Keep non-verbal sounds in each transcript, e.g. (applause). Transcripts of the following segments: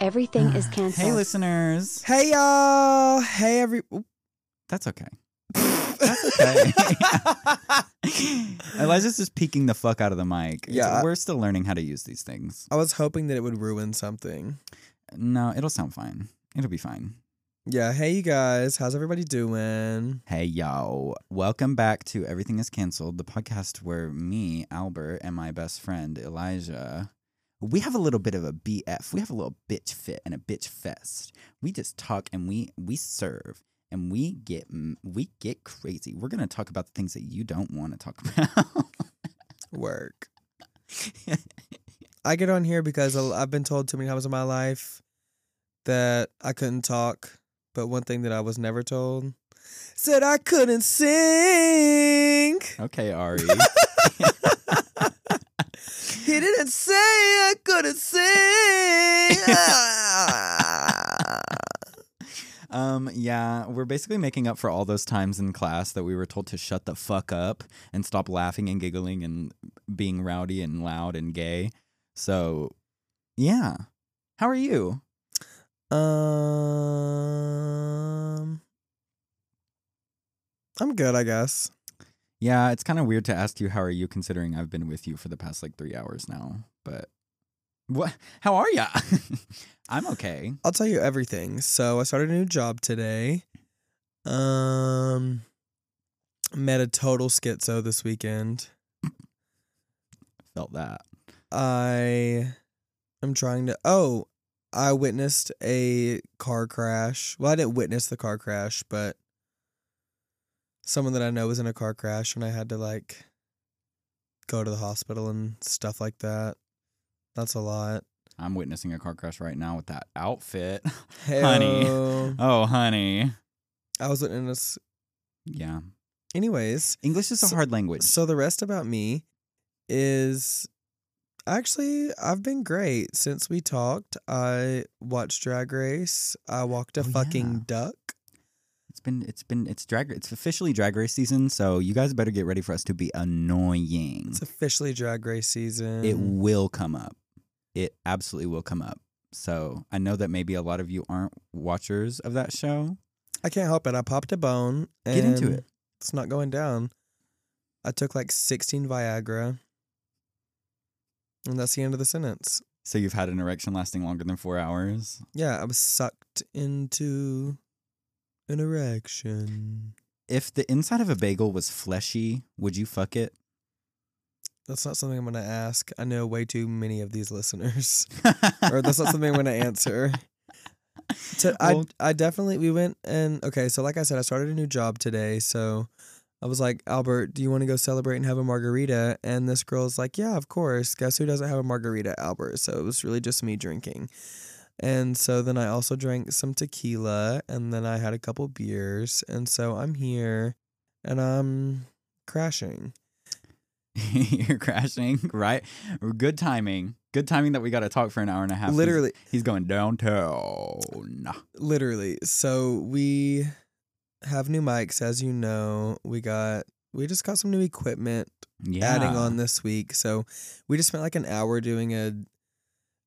Everything is (sighs) canceled. Hey, listeners. Hey y'all. Hey every. oop. That's okay. (laughs) That's okay. (laughs) Elijah's just peeking the fuck out of the mic. It's- Yeah. We're still learning how to use these things. I was hoping that it would ruin something. No, it'll sound fine. It'll be fine. Yeah. Hey you guys. How's everybody doing? Hey, yo. Welcome back to Everything is Cancelled, the podcast where me, Albert, and my best friend, Elijah, we have a little bit of a BF. We have a little bitch fit and a bitch fest. We just talk and we we serve and we get we get crazy. We're going to talk about the things that you don't want to talk (laughs) about. Work. (laughs) I get on here because I've been told too many times in my life that I couldn't talk, but one thing that I was never told said I couldn't sing. okay, Ari. (laughs) He didn't say I couldn't sing. (laughs) Um, yeah, we're basically making up for all those times in class that we were told to shut the fuck up and stop laughing and giggling and being rowdy and loud and gay. So, yeah. How are you? um, I'm good, I guess. Yeah, it's kind of weird to ask you how are you considering I've been with you for the past like 3 hours now. But what how are ya? (laughs) I'm okay. I'll tell you everything. So I started a new job today. Um, met a total schizo this weekend. Felt that. I am trying to. Oh, I witnessed a car crash. Well, I didn't witness the car crash, but someone that I know was in a car crash, and I had to like go to the hospital and stuff like that. That's a lot. I'm witnessing a car crash right now with that outfit. (laughs) Honey, Oh, honey. I was witnessing this. Yeah. Anyways, English is a hard language. So the rest about me is actually I've been great since we talked. I watched Drag Race. I walked a Oh, fucking yeah. duck. It's been it's been it's drag it's officially drag race season, so you guys better get ready for us to be annoying. It's officially Drag Race season. It will come up. It absolutely will come up. So I know that maybe a lot of you aren't watchers of that show. I can't help it. I popped a bone. And Get into it. It's not going down. I took like 16 Viagra. And that's the end of the sentence. So you've had an erection lasting longer than four hours. Yeah, I was sucked into an erection. If the inside of a bagel was fleshy, would you fuck it? That's not something I'm going to ask. I know way too many of these listeners. (laughs) or that's not something I'm going to answer. To, Well- I I definitely we went and okay, so like I said, I started a new job today, so I was like, Albert, do you want to go celebrate and have a margarita? And this girl's like, Yeah, of course. Guess who doesn't have a margarita, Albert? So it was really just me drinking. And so then I also drank some tequila and then I had a couple beers. And so I'm here and I'm crashing. (laughs) You're crashing, right? Good timing. Good timing that we got to talk for an hour and a half. He's- Literally, he's going downtown. literally. So we have new mics, as you know. We got we just got some new equipment Yeah. adding on this week. So we just spent like an hour doing a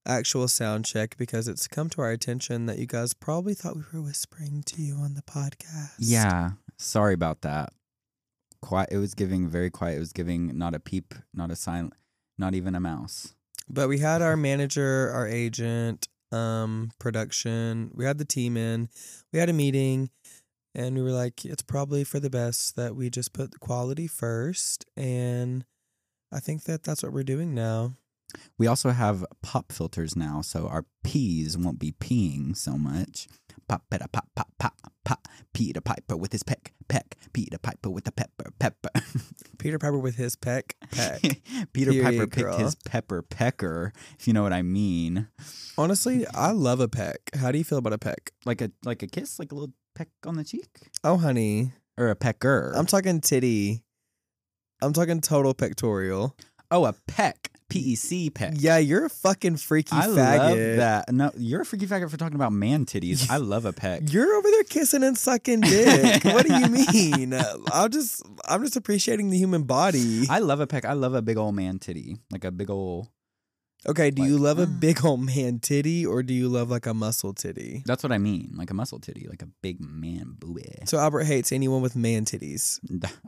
actual sound check because it's come to our attention that you guys probably thought we were whispering to you on the podcast. Yeah. Sorry about that. Quiet. It was giving very quiet. It was giving not a peep, not a silent, not even a mouse. But we had our manager, our agent, um, production. We had the team in. We had a meeting, and we were like, it's probably for the best that we just put the quality first. And I think that that's what we're doing now. We also have pop filters now, so our peas won't be peeing so much. Pop, peta, pop, pop, pop, pop. Peter Piper with his peck, peck. Peter Piper with the pepper, pepper. (laughs) Peter Piper with his peck, peck. (laughs) Peter Piper picked girl. his pepper pecker, if you know what I mean. Honestly, I love a peck. How do you feel about a peck? Like a like a kiss, like a little peck on the cheek, Oh, honey, or a pecker. I'm talking titty. I'm talking total pectorial. oh, a peck, P E C peck. Yeah, you're a fucking freaky I faggot. love that. No, you're a freaky faggot for talking about man titties. I (laughs) love a peck. You're over there kissing and sucking dick. what do you (laughs) mean? I'm just I'm just appreciating the human body. I love a peck. I love a big old man titty, like a big old. Okay, do Like, you love a uh. big old man titty or do you love like a muscle titty? That's what I mean, like a muscle titty, like a big man booby. So Albert hates anyone with man titties.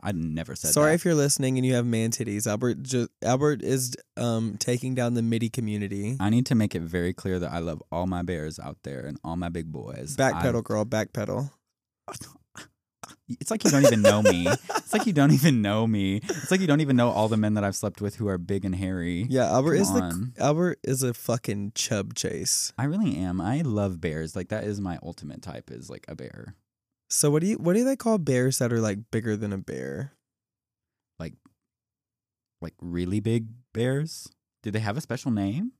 I never said Sorry that. if you're listening and you have man titties. Albert just Albert is um taking down the MIDI community. I need to make it very clear that I love all my bears out there and all my big boys. Backpedal, girl, backpedal. (laughs) It's like you don't even know me. It's like you don't even know me. It's like you don't even know all the men that I've slept with who are big and hairy. Yeah, Albert Come is the. Albert is a fucking chub chase. I really am. I love bears. Like that is my ultimate type is like a bear. So what do you what do they call bears that are like bigger than a bear? Like like really big bears. Do they have a special name?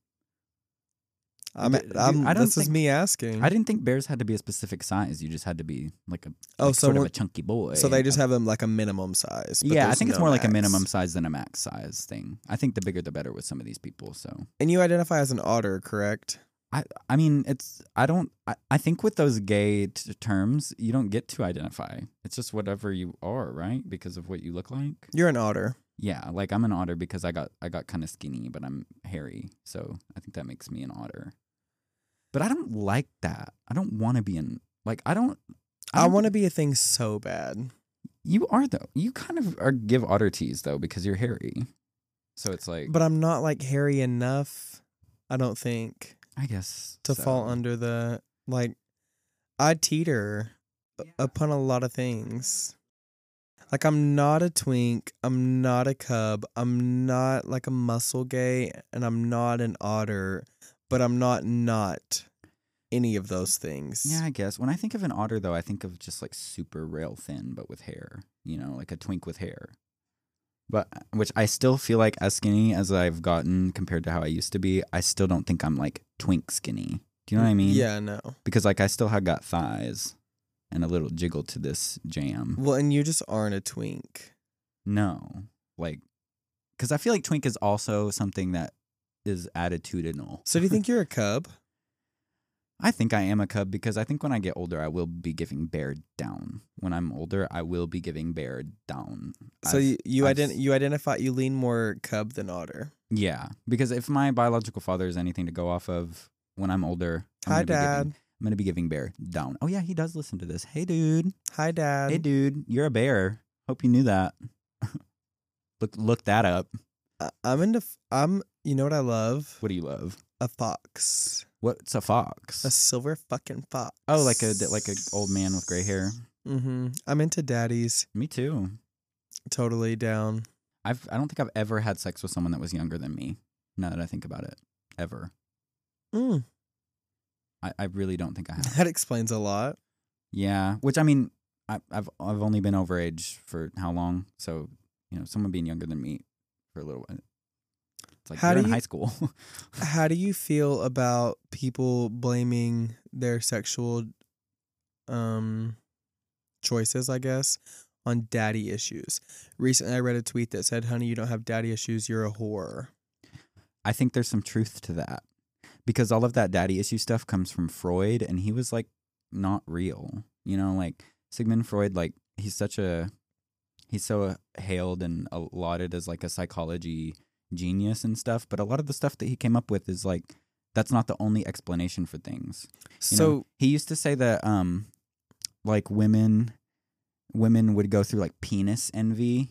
I'm, dude, I'm I don't this is me asking. I didn't think bears had to be a specific size. You just had to be like a oh, like so sort of a chunky boy. so they just have them like a minimum size. Yeah, I think it's no more like a minimum size than a max size thing. I think the bigger the better with some of these people. So And you identify as an otter, correct? I I mean, it's I don't I, I think with those gay t- terms, you don't get to identify. It's just whatever you are, right? Because of what you look like. You're an otter. Yeah, like I'm an otter because I got I got kind of skinny, but I'm hairy, so I think that makes me an otter. But I don't like that. I don't want to be an like I don't. I don't- want to be a thing so bad. You are though. You kind of are give otter tease though because you're hairy. So it's like, But I'm not like hairy enough, I don't think, I guess to so. fall under the like I teeter Yeah. upon a lot of things. Like I'm not a twink, I'm not a cub, I'm not like a muscle gay, and I'm not an otter, but I'm not not any of those things. Yeah, I guess. When I think of an otter, though, I think of just like super rail thin, but with hair. You know, like a twink with hair. But which I still feel like as skinny as I've gotten compared to how I used to be, I still don't think I'm like twink skinny. Do you know what I mm, mean? Yeah, no. Because like I still have got thighs and a little jiggle to this jam. Well, and you just aren't a twink. No, like, because I feel like twink is also something that is attitudinal. So do you think you're a cub? (laughs) I think I am a cub because I think when I get older, I will be giving bear down. When I'm older, I will be giving bear down. So I've- you you, ident- you identify you lean more cub than otter. yeah, because if my biological father is anything to go off of, when I'm older, I'm Hi, be giving- Dad. I'm gonna be giving bear down. Oh yeah, he does listen to this. Hey dude, Hi, Dad. hey dude, you're a bear. Hope you knew that. (laughs) look look that up. I'm into. f- I'm. You know what I love? What do you love? A fox. What's a fox? A silver fucking fox. oh, like a like a old man with gray hair. Mm-hmm. I'm into daddies. Me too. Totally down. I've I don't think I've ever had sex with someone that was younger than me. Now that I think about it, ever. Mm. I, I really don't think I have. That explains a lot. yeah, which I mean, I, I've I've only been over age for how long? So you know, someone being younger than me for a little while. It's like How you're in you- high school. (laughs) How do you feel about people blaming their sexual um choices, I guess, on daddy issues? Recently I read a tweet that said, "Honey, you don't have daddy issues, you're a whore." I think there's some truth to that because all of that daddy issue stuff comes from Freud, and he was like not real. You know, like Sigmund Freud, like he's such a he's so hailed and lauded as like a psychology genius and stuff, but a lot of the stuff that he came up with is like that's not the only explanation for things. You So know, he used to say that um like women women would go through like penis envy.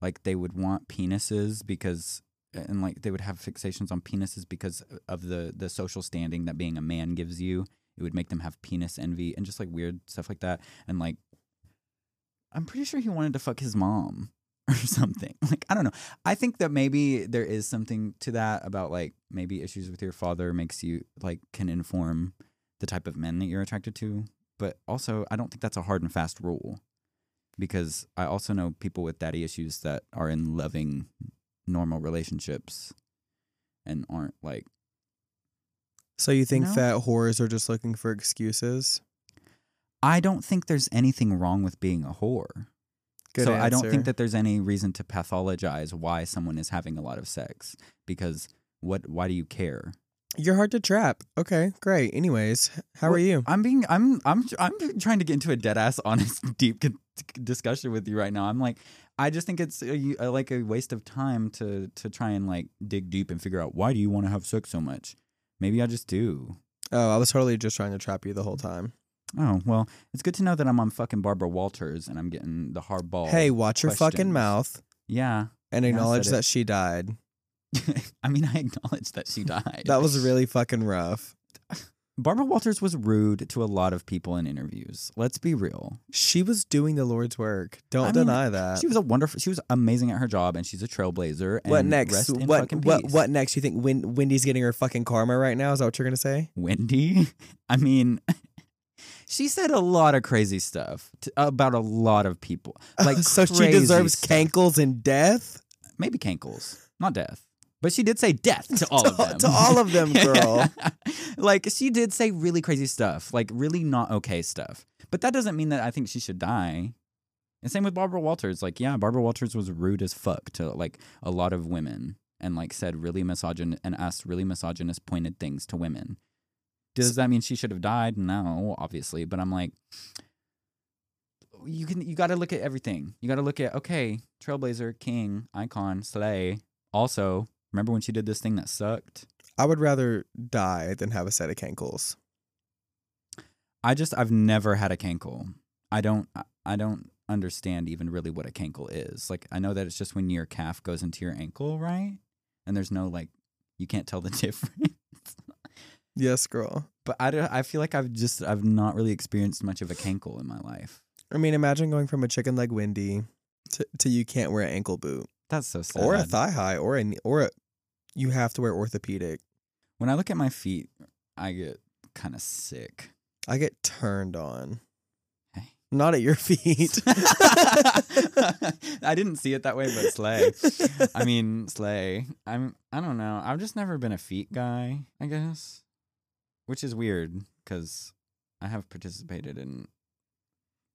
Like they would want penises because and like they would have fixations on penises because of the the social standing that being a man gives you. It would make them have penis envy and just like weird stuff like that. And like I'm pretty sure he wanted to fuck his mom (laughs) or something. Like I don't know. I think that maybe there is something to that about like maybe issues with your father makes you like can inform the type of men that you're attracted to. But also, I don't think that's a hard and fast rule because I also know people with daddy issues that are in loving, normal relationships and aren't like. so you think know? that whores are just looking for excuses? I don't think there's anything wrong with being a whore. Good so I don't think that there's any reason to pathologize why someone is having a lot of sex because what? Why do you care? You're hard to trap. Okay, great. Anyways, how Well, are you? I'm being I'm I'm I'm trying to get into a dead ass (laughs) honest deep discussion with you right now. I'm like I just think it's a, a, like a waste of time to to try and like dig deep and figure out why do you want to have sex so much. Maybe I just do. Oh, I was totally just trying to trap you the whole time. Oh well, it's good to know that I'm on fucking Barbara Walters and I'm getting the hard ball. hey, watch your fucking mouth yeah. and Yeah, acknowledge said it. that she died. (laughs) I mean, I acknowledge that she died. That was really fucking rough. Barbara Walters was rude to a lot of people in interviews. Let's be real. She was doing the Lord's work. Don't I mean, deny that. She was a wonderful. She was amazing at her job, and she's a trailblazer. And what next? What what peace. what next? You think Win- Wendy's getting her fucking karma right now? Is that what you're gonna say? Wendy? (laughs) I mean, (laughs) she said a lot of crazy stuff t about a lot of people. (laughs) Like so she deserves stuff. cankles and death maybe cankles, not death. But she did say death to (laughs) all of them. to all of them, (laughs) girl. like she did say really crazy stuff, like really not okay stuff. But that doesn't mean that I think she should die. And same with Barbara Walters. Like, yeah, Barbara Walters was rude as fuck to like a lot of women and like said really misogyn and asked really misogynist pointed things to women. Does that mean she should have died? No, obviously. But I'm like, you can you got to look at everything. You got to look at okay, trailblazer, king, icon, slay. Also, remember when she did this thing that sucked? I would rather die than have a set of cankles. I just I've never had a cankle. I don't I- I don't understand even really what a cankle is. Like I know that it's just when your calf goes into your ankle, right? And there's no like you can't tell the (laughs) difference. Yes, girl. but I, don't- I feel like I've just I've not really experienced much of a cankle in my life. I mean, imagine going from a chicken leg Wendy to, to you can't wear an ankle boot That's so sad. or a thigh high or a knee- or a, you have to wear orthopedic. when I look at my feet, I get kind of sick. I get turned on. Hey. Not at your (laughs) feet. (laughs) I didn't see it that way, but slay. I mean, slay. I'm. I don't know. I've just never been a feet guy. I guess, which is weird because I have participated in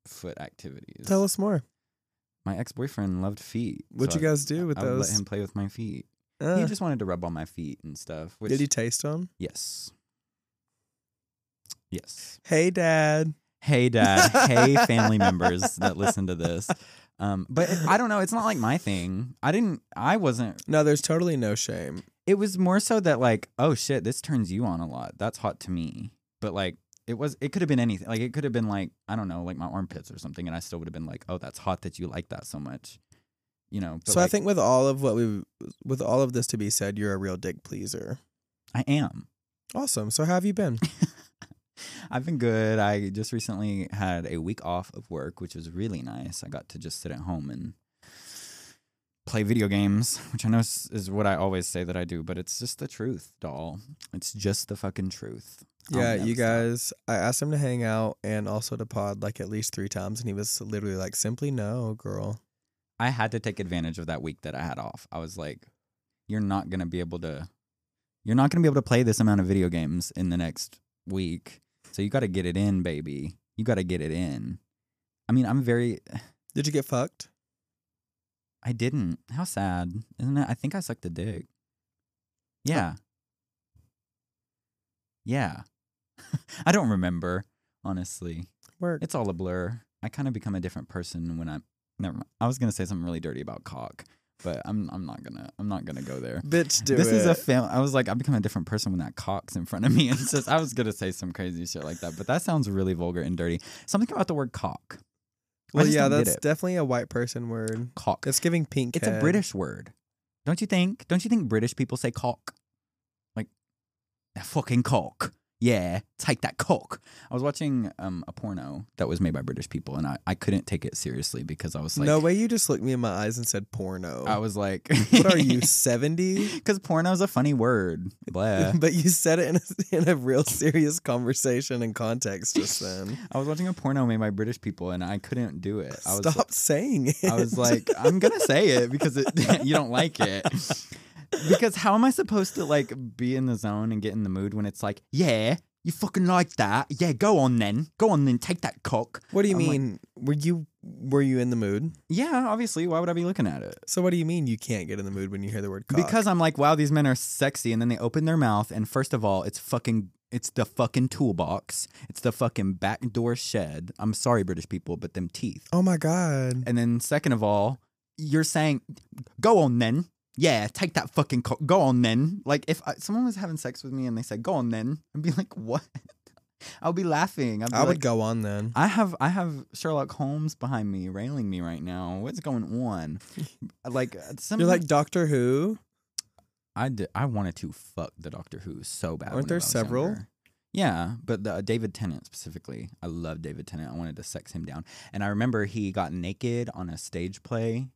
foot activities. Tell us more. My ex boyfriend loved feet. What'd so you guys do with I, I those? let him play with my feet. Uh, he just wanted to rub on my feet and stuff. Which, did he taste them? Yes. Yes. Hey, Dad. Hey, dad. hey, (laughs) family members that listen to this. Um, but I don't know. It's not like my thing. I didn't. I wasn't. No, there's totally no shame. It was more so that like, oh shit, this turns you on a lot. That's hot to me. But like, it was. It could have been anything. Like, it could have been like, I don't know, like my armpits or something, and I still would have been like, oh, that's hot that you like that so much. You know. But so I think with all of what we, with all of this to be said, you're a real dick pleaser. I am. Awesome. So how have you been? (laughs) I've been good. I just recently had a week off of work, which was really nice. I got to just sit at home and play video games, which I know is, is what I always say that I do, but it's just the truth, doll. It's just the fucking truth. Yeah, you guys. I asked him to hang out and also to pod like at least three times, and he was literally like, "Simply no, girl." I had to take advantage of that week that I had off. I was like, you're not going to be able to you're not going to be able to play this amount of video games in the next week. So you got to get it in, baby. You got to get it in. I mean, I'm very (sighs) Did you get fucked? I didn't. How sad, isn't it? I think I sucked a dick. Yeah. Yeah. (laughs) I don't remember, honestly. Work. It's all a blur. I kind of become a different person when I'm. Never mind. I was gonna say something really dirty about cock, but I'm. I'm not gonna. I'm not gonna go there. Bitch, do this it. is a film. I was like, I become a different person when that cock's in front of me. (laughs) And says, I was gonna say some crazy shit like that, but that sounds really vulgar and dirty. Something about the word cock. Well, yeah, that's definitely a white person word. cock. It's giving pink. It's a. British word. Don't you think? Don't you think British people say cock? Like that fucking cock. Yeah, take that cock. I was watching um, a porno that was made by British people and I, I couldn't take it seriously because I was like no way you just looked me in my eyes and said porno. I was like (laughs) what are you, (laughs) 70? Because porno is a funny word. Blah. (laughs) but you said it in a, in a real serious conversation and context just then. I was watching a porno made by British people and I couldn't do it. I was Stop saying it. I was like, I'm gonna say it because it, you don't like it. Because how am I supposed to like be in the zone and get in the mood when it's like, yeah, You fucking like that? Yeah, go on then. Go on then. Take that cock. What do you I'm like- mean? were you were you in the mood? Yeah, obviously. Why would I be looking at it? So what do you mean you can't get in the mood when you hear the word cock? Because I'm like, wow, these men are sexy, and then they open their mouth, and first of all, it's fucking, it's the fucking toolbox, it's the fucking back door shed. I'm sorry, British people, but them teeth. oh my god. And then second of all, you're saying, go on then. Yeah, take that fucking co- go on then. Like if I, someone was having sex with me and they said go on then, I'd be (laughs) like, what? I'll be laughing. I'd be I would go on then. I have I have Sherlock Holmes behind me railing me right now. What's going on? (laughs) Like some You're like Doctor Who. I did, I wanted to fuck the Doctor Who so bad. Aren't there I several? younger. Yeah, but the, uh, David Tennant specifically. I love David Tennant. I wanted to sex him down. And I remember he got naked on a stage play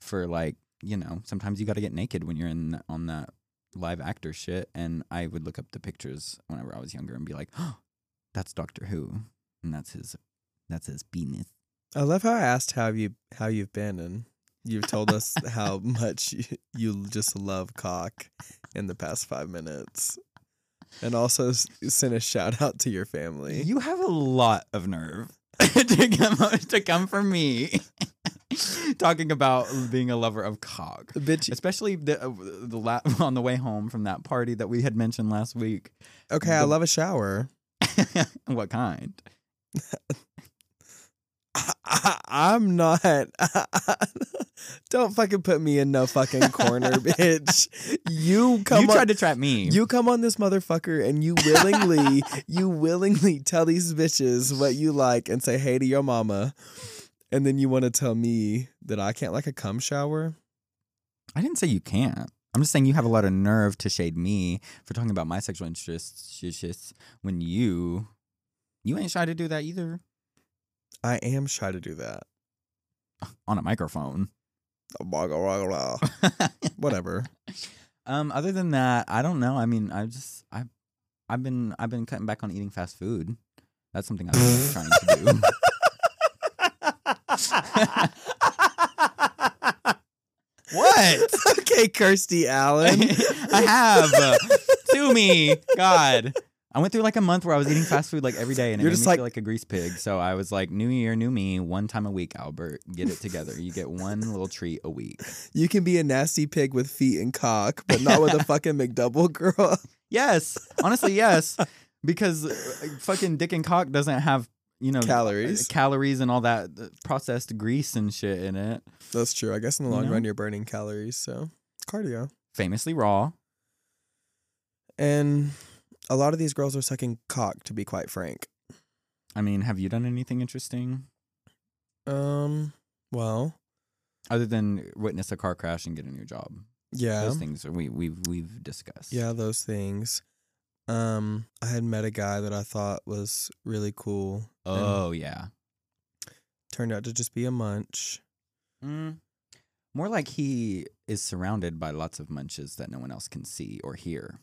for like, you know, sometimes you got to get naked when you're in on that live actor shit and I would look up the pictures whenever I was younger and be like, "Oh, that's Doctor Who." And that's his that's his penis. I love how I asked how you how you've been and you've told us (laughs) how much you, you just love cock in the past five minutes, and also s- sent a shout out to your family. You have a lot of nerve (laughs) to come to come from me (laughs) (laughs) talking about being a lover of cock. Bitch. Especially the uh, the la- (laughs) on the way home from that party that we had mentioned last week. Okay, I love a shower. (laughs) what kind? I, am not. Don't fucking put me in no fucking corner, bitch. You come you on. tried to trap me. You come on this motherfucker and you willingly, you willingly tell these bitches what you like and say hey to your mama, and then you want to tell me that I can't like a cum shower. I didn't say you can't. I'm just saying you have a lot of nerve to shade me for talking about my sexual interests when you you ain't shy to do that either I am shy to do that. (laughs) on a microphone. (laughs) Whatever. Um, other than that, I don't know. I mean, I just I've I've been I've been cutting back on eating fast food. That's something I've been trying to do. (laughs) (laughs) what? okay, Kirstie Alley. (laughs) I have. Sue me, God. I went through like a month where I was eating fast food like every day, and it You're made just me like- feel like a grease pig. So I was like, "New year, new me. One time a week, Albert. Get it together. You get one little treat a week." You can be a nasty pig with feet and cock, but not with a (laughs) fucking McDouble girl. Yes, honestly, yes, because uh, fucking dick and cock doesn't have you know Calories. calories, and all that uh, processed grease and shit in it. That's true. I guess in the You long know? run, you're burning calories. So cardio. Famously raw. And a lot of these girls are sucking cock, to be quite frank. I mean, have you done anything interesting Um. Well, other than witness a car crash and get a new job? yeah, Those things are, we we've we've discussed. yeah, those things. Um, I had met a guy that I thought was really cool. Oh yeah. turned out to just be a munch. Mm. More like he is surrounded by lots of munches that no one else can see or hear.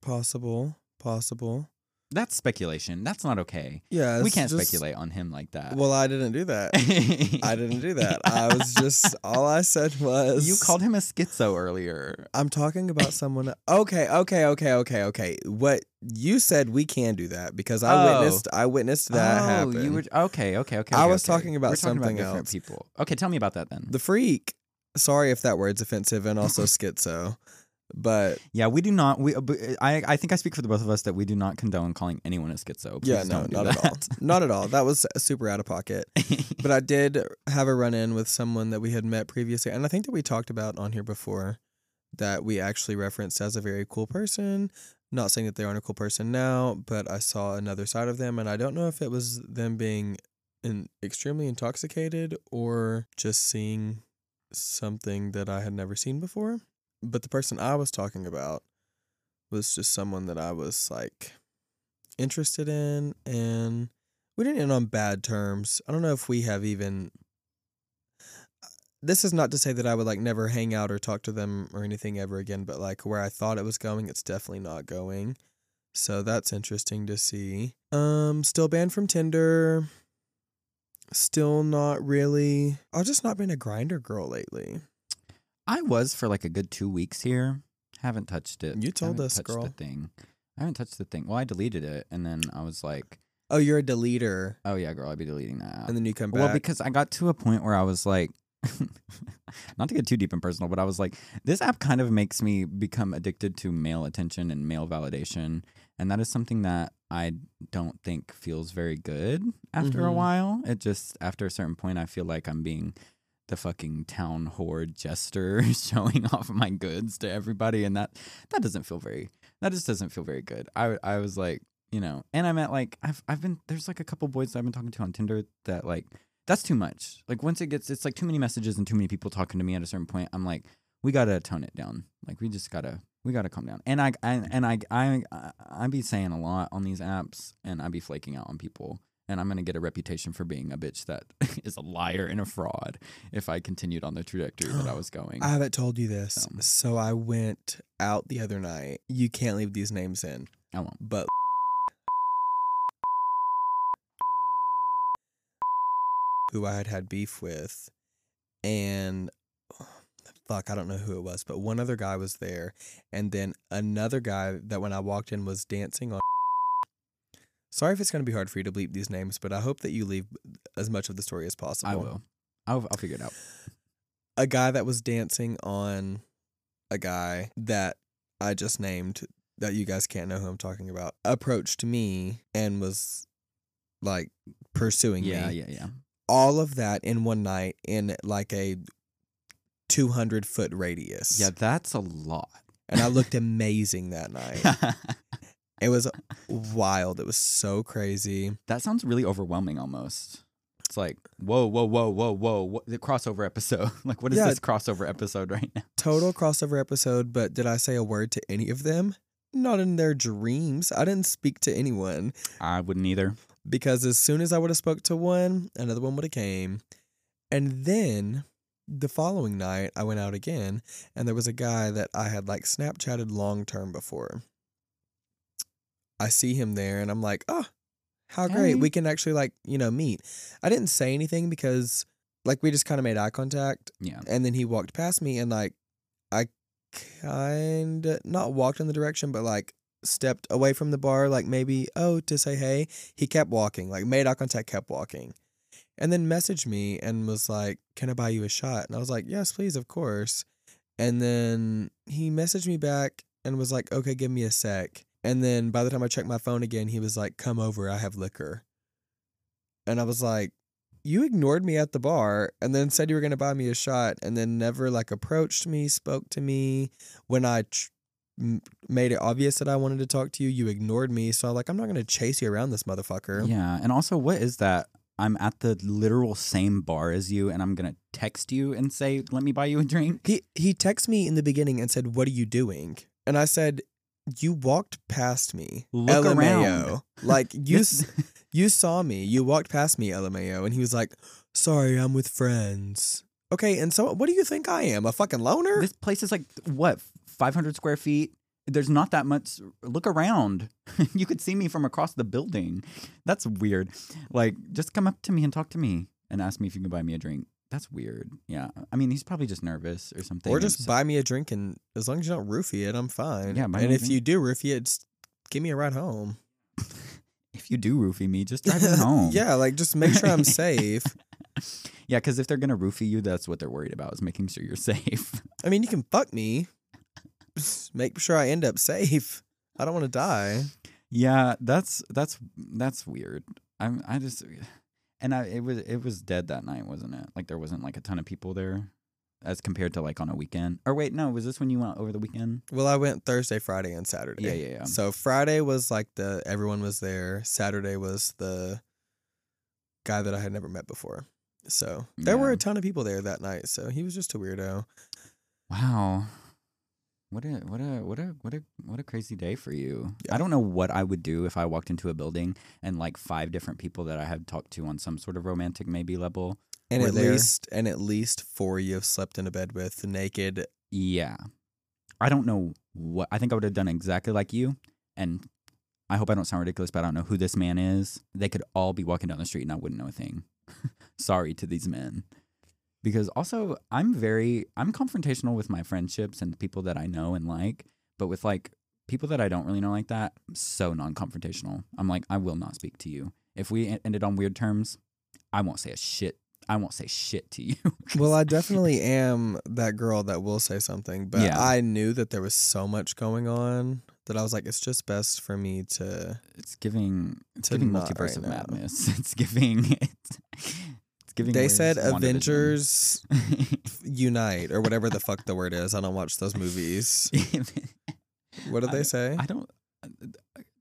Possible, possible. That's speculation. That's not okay. Yeah, we can't just- speculate on him like that. Well, I didn't do that. (laughs) I didn't do that. I was just (laughs) all I said was You called him a schizo earlier. I'm talking about someone. (laughs) Okay, okay, okay, okay, okay. What you said, we can do that because I Oh. witnessed. I witnessed that oh, happen. you were okay, okay, okay. I okay, was okay. talking about We're talking something about different else. people. Okay, tell me about that then. the freak. Sorry if that word's offensive and also schizo, but yeah, we do not. We, uh, I, I think I speak for the both of us that we do not condone calling anyone a schizo. Please yeah, no, do not at all. Not at all. That was (laughs) super out of pocket. (laughs) But I did have a run in with someone that we had met previously, and I think that we talked about on here before that we actually referenced as a very cool person. Not saying that they aren't a cool person now, but I saw another side of them, and I don't know if it was them being in, extremely intoxicated or just seeing something that I had never seen before. But the person I was talking about was just someone that I was like interested in, and we didn't end on bad terms. I don't know if we have even. This is not to say that I would like never hang out or talk to them or anything ever again, but like where I thought it was going, it's definitely not going. So that's interesting to see. Um, still banned from Tinder. Still not really. I've just not been a Grindr girl lately. I was for like a good two weeks here. Haven't touched it. You told Haven't us, touched girl. The thing. I haven't touched the thing. Well, I deleted it, and then I was like, Oh, you're a deleter, "Oh yeah, girl, I'd be deleting that." app." and then you come back. Well, because I got to a point where I was like, (laughs) not to get too deep and personal, but I was like, this app kind of makes me become addicted to male attention and male validation. And that is something that I don't think feels very good after a Mhm. while. It just, after a certain point, I feel like I'm being the fucking town horde jester (laughs) showing off my goods to everybody. And that, that doesn't feel very, that just doesn't feel very good. I, I was like, you know, and I met like, I've, I've been, there's like a couple boys that I've been talking to on Tinder that like, that's too much. Like once it gets, it's like too many messages and too many people talking to me at a certain point. I'm like, we gotta tone it down. Like we just gotta, we gotta calm down. And I, I and I, I, I, I be saying a lot on these apps, and I be flaking out on people. And I'm gonna get a reputation for being a bitch that (laughs) is a liar and a fraud if I continued on the trajectory that I (gasps) was going. I haven't told you this. So. So I went out the other night. You can't leave these names in, I won't. but who I had had beef with, and (sighs) fuck, I don't know who it was, but one other guy was there, and then another guy that when I walked in was dancing on. Sorry if it's going to be hard for you to bleep these names, but I hope that you leave as much of the story as possible. I will. I'll, I'll figure it out. a guy that was dancing on a guy that I just named that you guys can't know who I'm talking about approached me and was like pursuing Yeah, me. yeah, yeah. Yeah. All of that in one night in like a 200 foot radius. Yeah, that's a lot. And I looked (laughs) amazing that night. (laughs) It was wild. It was so crazy. that sounds really overwhelming almost. It's like, whoa, whoa, whoa, whoa, whoa. What, the crossover episode. (laughs) like, what is Yeah. this crossover episode right now? Total (laughs) crossover episode, but did I say a word to any of them? Not in their dreams. I didn't speak to anyone. I wouldn't either. because as soon as I would have spoke to one, another one would have came. And then the following night I went out again and there was a guy that I had like Snapchatted long term before. I see him there and I'm like, "Oh, how great. Hey. We can actually like, you know, meet." I didn't say anything because like we just kind of made eye contact Yeah. and then he walked past me and like I kind of not walked in the direction but like stepped away from the bar like maybe oh to say hey he kept walking like made eye contact kept walking and then messaged me and was like can i buy you a shot and i was like yes please of course and then he messaged me back and was like okay give me a sec and then by the time i checked my phone again he was like come over i have liquor and i was like you ignored me at the bar and then said you were going to buy me a shot and then never like approached me spoke to me when i tr- made it obvious that i wanted to talk to you you ignored me so i'm like i'm not going to chase you around this motherfucker Yeah. And also, what is that? I'm at the literal same bar as you, and I'm gonna text you and say, "Let me buy you a drink." he he texted me in the beginning and said what are you doing and i said you walked past me Look LMAO. around. like (laughs) you s- you saw me you walked past me lmao and he was like sorry i'm with friends okay and so what do you think i am a fucking loner this place is like what 500 square feet. There's not that much. Look around. (laughs) you could see me from across the building. That's weird. Like, just come up to me and talk to me and ask me if you can buy me a drink. That's weird. Yeah. I mean, he's probably just nervous or something. Or just so- buy me a drink, and as long as you don't roofie it, I'm fine. Yeah, and if drink. you do roofie it, just give me a ride home. (laughs) if you do roofie me, just drive me (laughs) home. yeah, like just make sure I'm safe. (laughs) Yeah, because if they're gonna roofie you, that's what they're worried about is making sure you're safe. I mean, you can fuck me. Just make sure I end up safe. I don't want to die. yeah, that's that's that's weird. I'm I just and I it was it was dead that night, wasn't it? Like there wasn't like a ton of people there as compared to like on a weekend. Or wait, no, was this when you went over the weekend? Well, I went Thursday, Friday, and Saturday. Yeah, yeah, yeah. So Friday was like the everyone was there. Saturday was the guy that I had never met before. So there were a ton of people there that night. So he was just a weirdo. Wow. What a what a what a what a what a crazy day for you. Yeah. I don't know what I would do if I walked into a building and like five different people that I had talked to on some sort of romantic maybe level. And at there- least and at least four you've slept in a bed with naked. Yeah. I don't know what I think I would have done exactly like you and I hope I don't sound ridiculous, but I don't know who this man is. They could all be walking down the street and I wouldn't know a thing. (laughs) Sorry to these men. Because also I'm very I'm confrontational with my friendships and people that I know and like, but with like people that I don't really know like that, I'm so non-confrontational. I'm like, I will not speak to you. If we ended on weird terms, I won't say a shit. I won't say shit to you. (laughs) Well, I definitely am that girl that will say something, but Yeah. I knew that there was so much going on that I was like, it's just best for me to. it's giving it's To giving multiverse right of now. madness. (laughs) It's giving it's, it's giving. They said Avengers (laughs) Unite or whatever the fuck the word is. I don't watch those movies. (laughs) What did I- they say? I don't.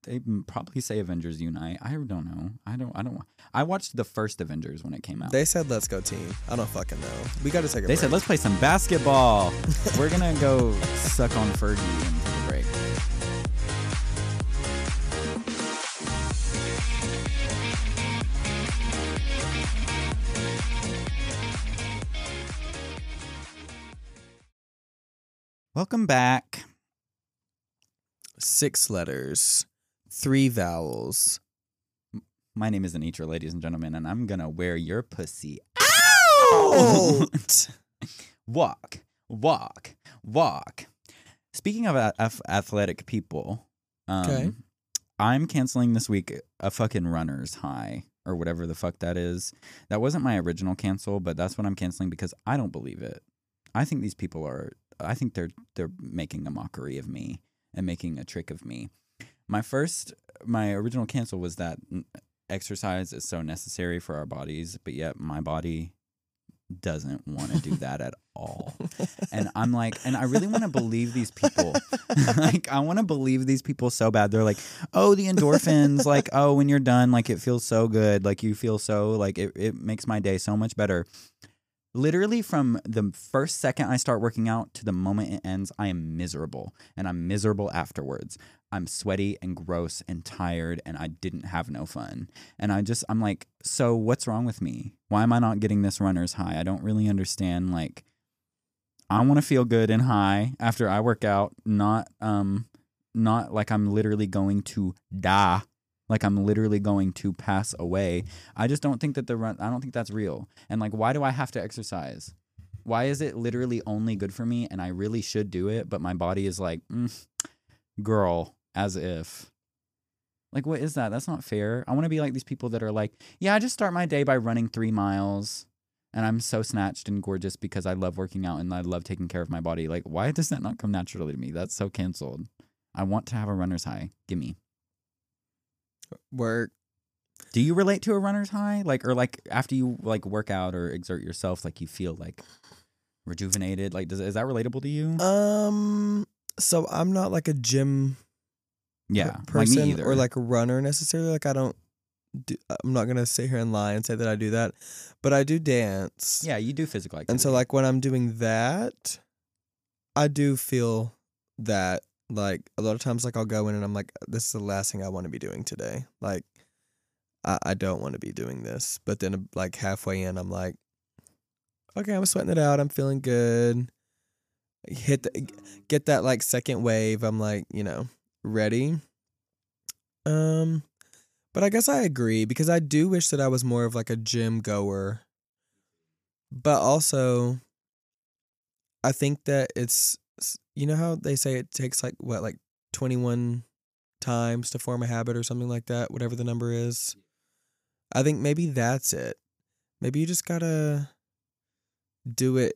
They probably say Avengers Unite. I don't know. I don't. I don't. I watched the first Avengers when it came out. They said, let's go team. I don't fucking know. We got to take a They break. said let's play some basketball. (laughs) We're gonna go suck on Fergie Welcome back. Six letters, three vowels. My name is Anitra, ladies and gentlemen, and I'm gonna wear your pussy Out. (laughs) walk, walk, walk. Speaking of a- of athletic people, um, Okay. I'm canceling this week a fucking runner's high or whatever the fuck that is. That wasn't my original cancel, but that's what I'm canceling because I don't believe it. I think these people are. I think they're they're making a mockery of me and making a trick of me. My first, my original cancel was that exercise is so necessary for our bodies, but yet my body doesn't want to do that at all. (laughs) And I'm like, and I really want to believe these people. (laughs) like, I want to believe these people so bad. They're like, oh, the endorphins, like, oh, when you're done, like, it feels so good. Like, you feel so, like, it, it makes my day so much better. Literally, from the first second I start working out to the moment it ends, I am miserable. And I'm miserable afterwards. I'm sweaty and gross and tired, and I didn't have no fun. And I just, I'm like, so what's wrong with me? Why am I not getting this runner's high? I don't really understand. Like, I want to feel good and high after I work out, not um not like I'm literally going to die, like I'm literally going to pass away. I just don't think that the run I don't think that's real. And like why do I have to exercise? Why is it literally only good for me and I really should do it, but my body is like, mm, girl, as if like what is that? That's not fair. I want to be like these people that are like, yeah, I just start my day by running 3 miles and I'm so snatched and gorgeous because I love working out and I love taking care of my body. Like, why does that not come naturally to me? That's so canceled. I want to have a runner's high. Gimme. Work. Do you relate to a runner's high? Like, or like after you like work out or exert yourself, like you feel like rejuvenated? Like, does is that relatable to you? Um. So I'm not like a gym yeah, like person either. or like a runner necessarily. Like I don't. Do, I'm not gonna sit here and lie and say that I do that, but I do dance. yeah, you do physical activity. And so like when I'm doing that, I do feel that like a lot of times like I'll go in and I'm like, this is the last thing I want to be doing today. Like I, I don't want to be doing this. But then like halfway in I'm like, okay, I'm sweating it out. I'm feeling good. Hit the, get that like second wave. I'm like, you know, ready. Um but I guess I agree because I do wish that I was more of like a gym goer. But also I think that it's you know how they say it takes like what like 21 times to form a habit or something like that, whatever the number is. I think maybe that's it. Maybe you just got to do it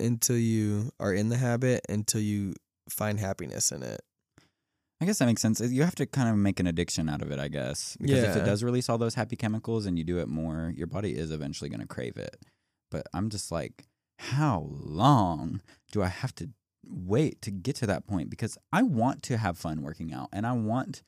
until you are in the habit until you find happiness in it. I guess that makes sense. You have to kind of make an addiction out of it, I guess. Because if it does release all those happy chemicals and you do it more, your body is eventually going to crave it. But I'm just like, how long do I have to wait to get to that point? Because I want to have fun working out and I want,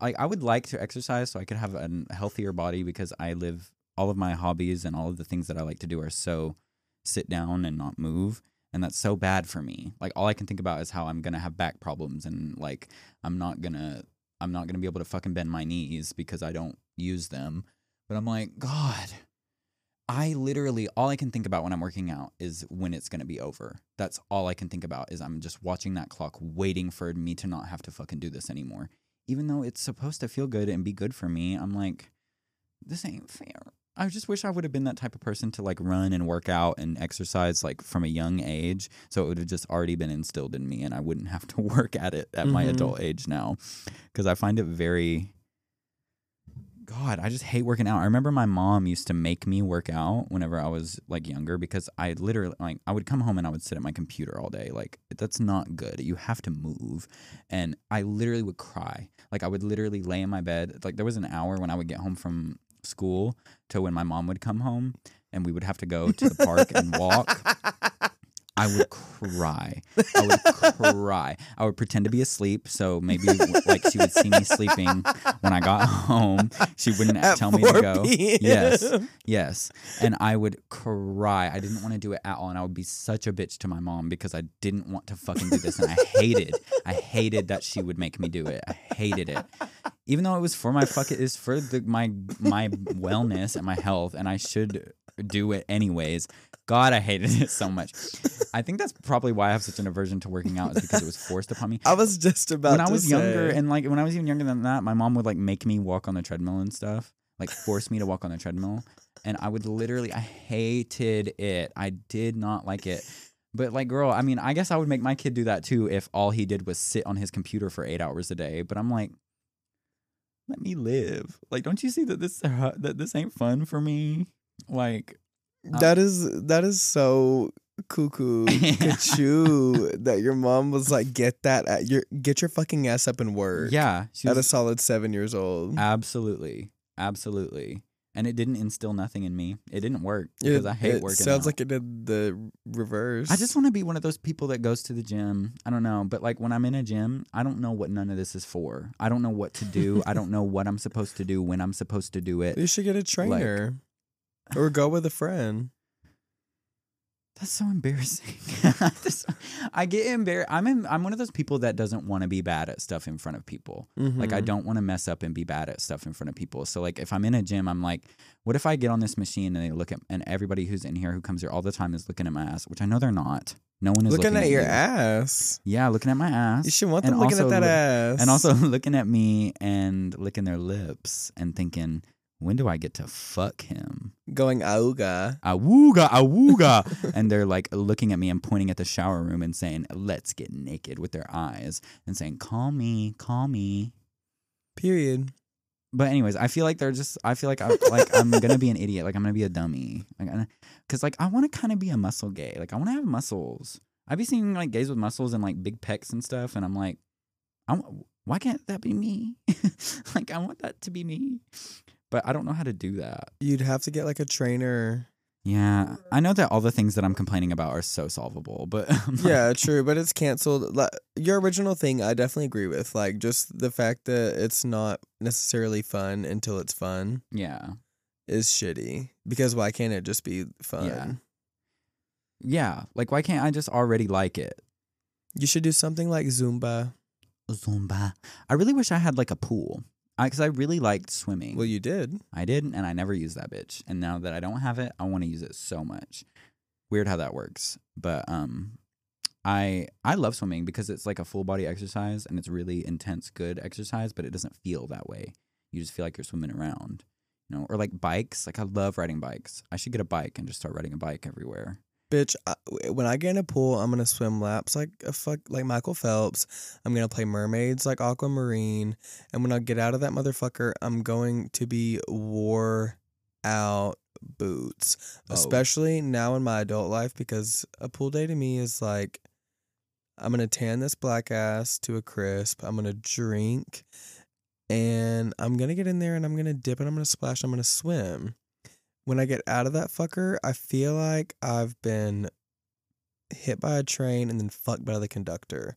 I, I would like to exercise so I could have a healthier body because I live, all of my hobbies and all of the things that I like to do are so sit down and not move. And that's so bad for me. Like all I can think about is how I'm gonna have back problems and like I'm not gonna I'm not gonna be able to fucking bend my knees because I don't use them. But I'm like, God, I literally all I can think about when I'm working out is when it's gonna be over. That's all I can think about is I'm just watching that clock, waiting for me to not have to fucking do this anymore. Even though it's supposed to feel good and be good for me, I'm like, this ain't fair. I just wish I would have been that type of person to like run and work out and exercise like from a young age. So it would have just already been instilled in me and I wouldn't have to (laughs) work at it at my Mhm. adult age now. Cause I find it very, God, I just hate working out. I remember my mom used to make me work out whenever I was like younger because I literally like I would come home and I would sit at my computer all day. Like that's not good. You have to move. And I literally would cry. Like I would literally lay in my bed. Like there was an hour when I would get home from school to when my mom would come home and we would have to go to the park and walk. (laughs) I would cry. I would cry. I would pretend to be asleep, so maybe like she would see me sleeping when I got home. She wouldn't At tell me to go. p.m. Yes, yes. And I would cry. I didn't want to do it at all, and I would be such a bitch to my mom because I didn't want to fucking do this, and I hated. I hated that she would make me do it. I hated it, even though it was for my fuck, It's for the my my wellness and my health, and I should do it anyways. God, I hated it so much. I think that's probably why I have such an aversion to working out is because it was forced upon me. (laughs) I was just about When I was younger and like when I was even younger than that, my mom would like make me walk on the treadmill and stuff. Like force me to walk on the treadmill. And I would literally I hated it. I did not like it. But like girl, I mean, I guess I would make my kid do that too if all he did was sit on his computer for 8 hours a day. But I'm like let me live. Like don't you see that this uh, that this ain't fun for me? Like Um, that is that is so cuckoo (laughs) that your mom was like get that at your get your fucking ass up and work yeah, she at a solid seven years old absolutely. Absolutely. And it didn't instill nothing in me. It didn't work It- because I hate it working sounds out. like it did the reverse I just want to be one of those people that goes to the gym. I don't know, but like when I'm in a gym, I don't know what none of this is for. I don't know what to do. I don't know what I'm supposed to do when I'm supposed to do it. (laughs) you should get a trainer or go with a friend That's so embarrassing. (laughs) I get embarrassed. I'm in, I'm one of those people that doesn't want to be bad at stuff in front of people. Like I Mhm. don't want to mess up and be bad at stuff in front of people. So like if I'm in a gym, I'm like, what if I get on this machine and they look at and everybody who's in here who comes here all the time is looking at my ass, which I know they're not. No one is looking, looking, at your you. ass Yeah, looking at my ass. you should want And them looking at that look- ass and also (laughs) looking at me and licking their lips and thinking, when do I get to fuck him? going auga Awooga, awooga. (laughs) and they're like looking at me and pointing at the shower room and saying, let's get naked with their eyes and saying, call me, call me. period But anyways, I feel like they're just. I feel like I like I'm (laughs) gonna be an idiot. Like I'm gonna be a dummy. Like, because like I want to kind of be a muscle gay. Like I want to have muscles. I be seeing like gays with muscles and like big pecs and stuff, and I'm like, I why can't that be me? (laughs) like I want that to be me, but I don't know how to do that. you'd have to get like a trainer Yeah, I know that all the things that I'm complaining about are so solvable, but (laughs) like- yeah, true, but it's canceled. Your original thing, I definitely agree with. Like, just the fact that it's not necessarily fun until it's fun yeah, is shitty. Because why can't it just be fun? Yeah. yeah. Like why can't I just already like it? You should do something like Zumba. Zumba. I really wish I had like a pool. Because I, really liked swimming. Well, you did. I did, and I never used that bitch. And now that I don't have it, I want to use it so much. Weird how that works, but um, I I love swimming because it's like a full body exercise and it's really intense, good exercise. But it doesn't feel that way. You just feel like you're swimming around, you know. Or like bikes. Like I love riding bikes. I should get a bike and just start riding a bike everywhere. Bitch, I, when I get in a pool, I'm gonna swim laps like a fuck like Michael Phelps. I'm gonna play mermaids like Aquamarine, and when I get out of that motherfucker, I'm going to be wore out boots. Oh. Especially now in my adult life, because a pool day to me is like I'm gonna tan this black ass to a crisp. I'm gonna drink, and I'm gonna get in there and I'm gonna dip and I'm gonna splash. and I'm gonna swim when I get out of that fucker, I feel like I've been hit by a train and then fucked by the conductor.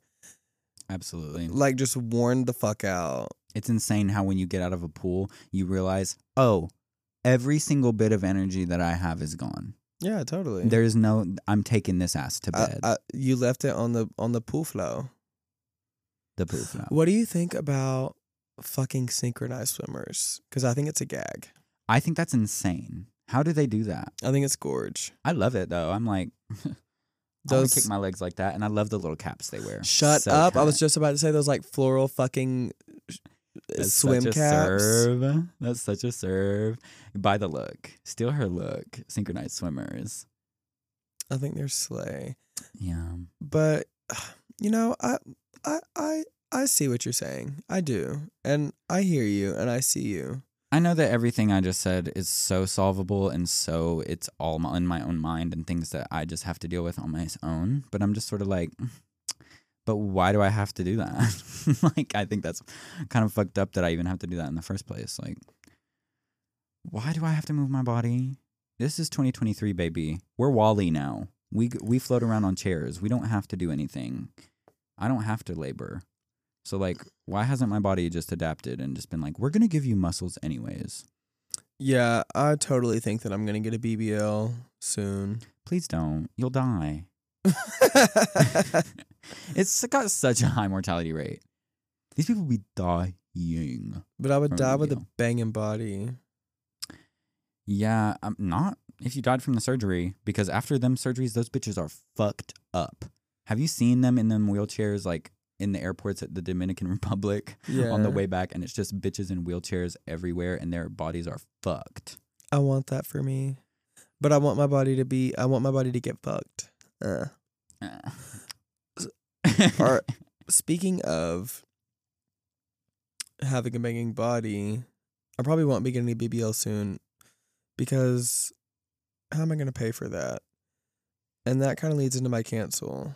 Absolutely. Like just worn the fuck out. It's insane how when you get out of a pool, you realize, oh, every single bit of energy that I have is gone. Yeah, totally. There's no, I'm taking this ass to bed. I- you left it on the on the pool flow. the poof now. What do you think about fucking synchronized swimmers? Because I think it's a gag. I think that's insane. How do they do that? I think it's gorge. I love it though. I'm like, (laughs) Those- kick my legs like that, and I love the little caps they wear. Shut So up! I was just about to say those like floral fucking uh, That's swim such a caps. serve. That's such a serve. Buy the look. Steal her look. Synchronized swimmers. I think they're slay. Yeah. But (sighs) you know, I I I I see what you're saying. I do. And I hear you and I see you. I know that everything I just said is so solvable and so it's all in my own mind and things that I just have to deal with on my own. But I'm just sort of like, mm, but why do I have to do that? (laughs) like, I think that's kind of fucked up that I even have to do that in the first place. Like, why do I have to move my body? This is 2023, baby. We're WALL-E now. We we float around on chairs. We don't have to do anything. I don't have to labor. So like, why hasn't my body just adapted and just been like, we're gonna give you muscles anyways? Yeah, I totally think that I'm gonna get a BBL soon. Please don't. You'll die. (laughs) (laughs) It's got such a high mortality rate. These people be dying. but I would die with a banging body. Yeah, I'm not if you died from the surgery because after them surgeries, those bitches are fucked up. Have you seen them in them wheelchairs like in the airports at the Dominican (laughs) Republic Yeah. on the way back? And it's just bitches in wheelchairs everywhere, and their bodies are fucked. I want that for me. But I want my body to be I want my body to get fucked. Uh. Or (laughs) speaking of having a banging body, I probably won't be getting a BBL soon because how am I going to pay for that? And that kind of leads into my cancel.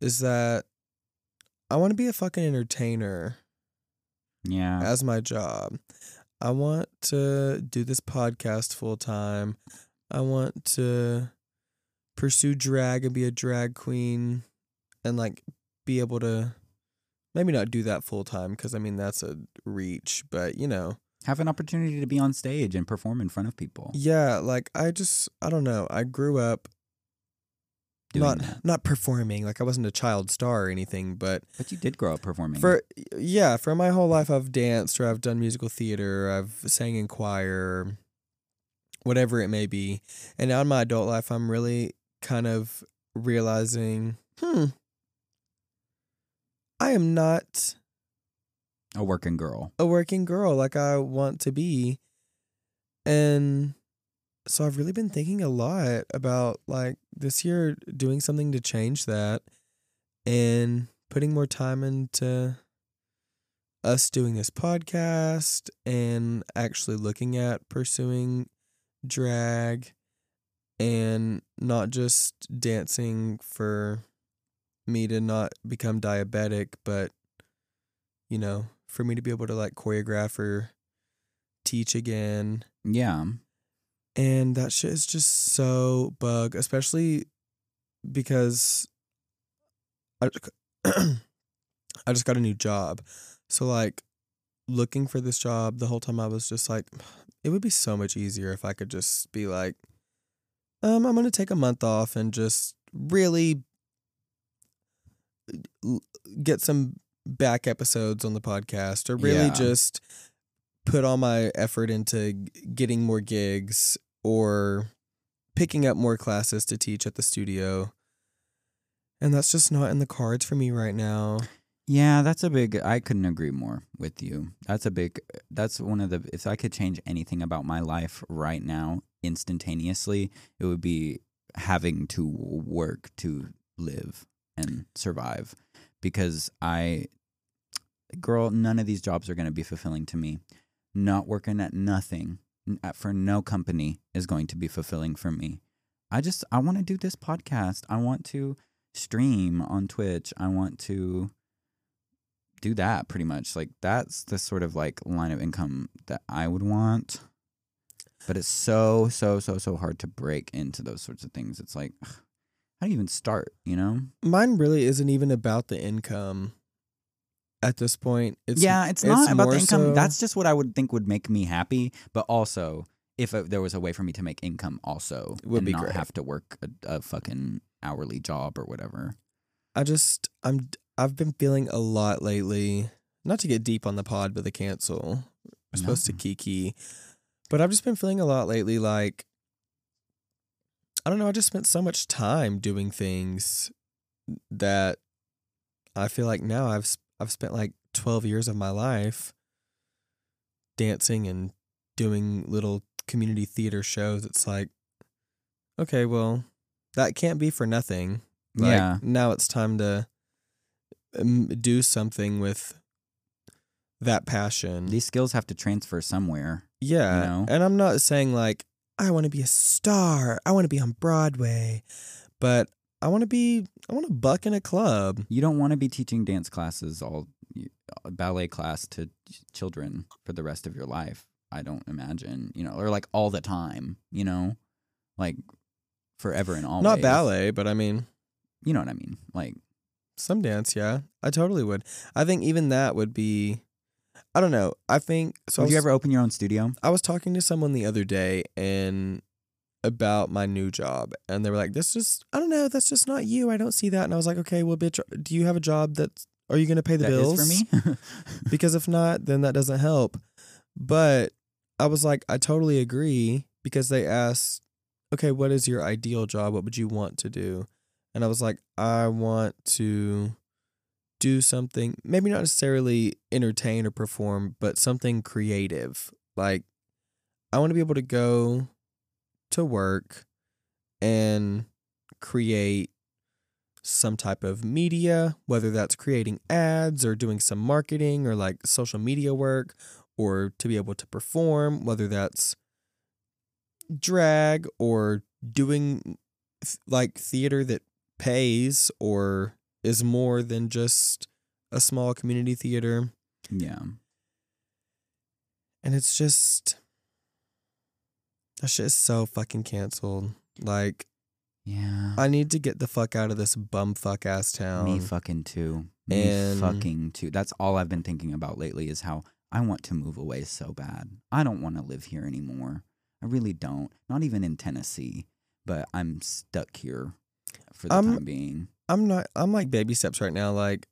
Is that I want to be a fucking entertainer yeah, as my job. I want to do this podcast full time. I want to pursue drag and be a drag queen and like be able to maybe not do that full time because I mean that's a reach, but you know, have an opportunity to be on stage and perform in front of people. yeah, like I just I don't know. I grew up not that. not performing like I wasn't a child star or anything, but But you did grow up performing. For yeah, for my whole life I've danced or I've done musical theater, or I've sang in choir, whatever it may be. And now in my adult life I'm really kind of realizing, hmm, I am not a working girl. a working girl like I want to be. And so I've really been thinking a lot about like this year doing something to change that and putting more time into us doing this podcast and actually looking at pursuing drag and not just dancing for me to not become diabetic, but you know, for me to be able to like choreograph or teach again. Yeah. And that shit is just so bug, especially because I just, (clears throat) I just got a new job. So like looking for this job the whole time I was just like (sighs) it would be so much easier if I could just be like um I'm going to take a month off and just really get some back episodes on the podcast or really Yeah. just put all my effort into getting more gigs or picking up more classes to teach at the studio. And that's just not in the cards for me right now. Yeah, that's a big I couldn't agree more with you. That's a big that's one of the if I could change anything about my life right now instantaneously, it would be having to work to live and survive because I girl, none of these jobs are going to be fulfilling to me. Not working at nothing for no company is going to be fulfilling for me. I just I want to do this podcast. I want to stream on Twitch. I want to do that pretty much. Like that's the sort of like line of income that I would want. But it's so so so so hard to break into those sorts of things. It's like (sighs) how do you even start, you know? Mine really isn't even about the income at this point. It's yeah, it's not about the income. so- That's just what I would think would make me happy, but also if uh there was a way for me to make income also Would and be not great. have to work a, a fucking hourly job or whatever. I just I'm I've been feeling a lot lately. Not to get deep on the pod, but the cancel. We're supposed to kiki, but I've just been feeling a lot lately. Like I don't know. I just spent so much time doing things that I feel like now I've I've spent like twelve years of my life dancing and doing little community theater shows, it's like, okay, well, that can't be for nothing. Like, yeah. Now it's time to um, do something with that passion. These skills have to transfer somewhere. yeah. know? And I'm not saying like, I want to be a star. I want to be on Broadway. But I want to be, I want to buck in a club. You don't want to be teaching dance classes all uh, ballet class to children for the rest of your life. I don't imagine, you know, or like all the time, you know, like forever and always. Not ballet, but I mean, You know what I mean? Like, Some dance, yeah. I totally would. I think even that would be I don't know. I think so I would was, you ever open your own studio? I was talking to someone the other day and about my new job and they were like, This is I don't know, that's just not you. I don't see that. And I was like, Okay, well bitch, do you have a job that's are you gonna pay the That bills? for me. (laughs) (laughs) because if not, then that doesn't help. But I was like, I totally agree because they asked, okay, what is your ideal job? What would you want to do? And I was like, I want to do something, maybe not necessarily entertain or perform, but something creative. Like, I want to be able to go to work and create some type of media, whether that's creating ads or doing some marketing or like social media work, or to be able to perform, whether that's drag or doing th- like theater that pays or is more than just a small community theater. yeah. And it's just, that shit is so fucking canceled. Like, Yeah. I need to get the fuck out of this bumfuck ass town. Me fucking too. Me And- fucking too. That's all I've been thinking about lately is how I want to move away so bad. I don't want to live here anymore. I really don't. Not even in Tennessee, but I'm stuck here for the I'm- time being. I'm not I'm like baby steps right now. Like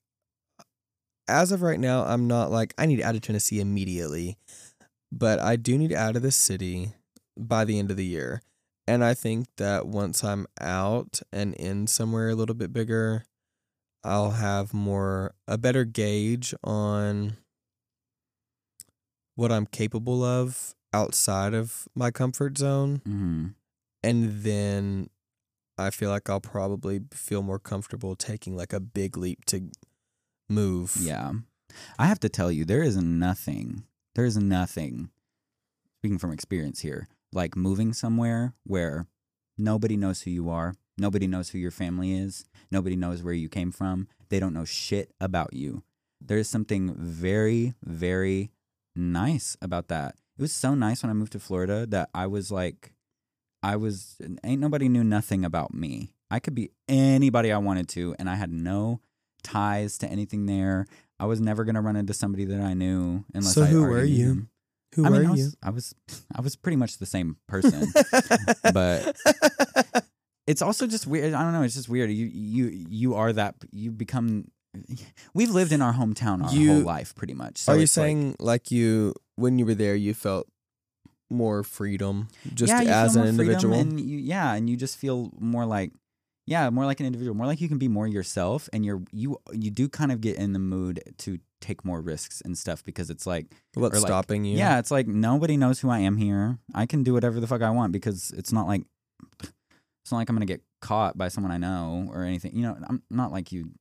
as of right now, I'm not like I need out of Tennessee immediately. But I do need out of the city by the end of the year. And I think that once I'm out and in somewhere a little bit bigger, I'll have more a better gauge on what I'm capable of outside of my comfort zone hmm and then I feel like I'll probably feel more comfortable taking like a big leap to move. Yeah. I have to tell you, there is nothing, there is nothing, speaking from experience here, like moving somewhere where nobody knows who you are, nobody knows who your family is, nobody knows where you came from, they don't know shit about you. There is something very, very nice about that. It was so nice when I moved to Florida that I was like, I was, ain't nobody knew nothing about me. I could be anybody I wanted to, and I had no ties to anything there. I was never gonna run into somebody that I knew unless So I who were you? them. Who I were mean, I you? was, I was, (laughs) I was pretty much the same person. (laughs) but- it's also just weird. I don't know. It's just weird. You, you, you are that. You become. (laughs) We've lived in our hometown our You- whole life, pretty much. So Are you it's like- saying like, you when you were there you felt more freedom just yeah, you as an more freedom individual? and you, yeah, and you just feel more like, yeah, more like an individual, more like you can be more yourself, and you're you you do kind of get in the mood to take more risks and stuff because it's like, What's like, stopping you? yeah, it's like nobody knows who I am here. I can do whatever the fuck I want because it's not like it's not like I'm gonna get caught by someone I know or anything. You know, I'm not like you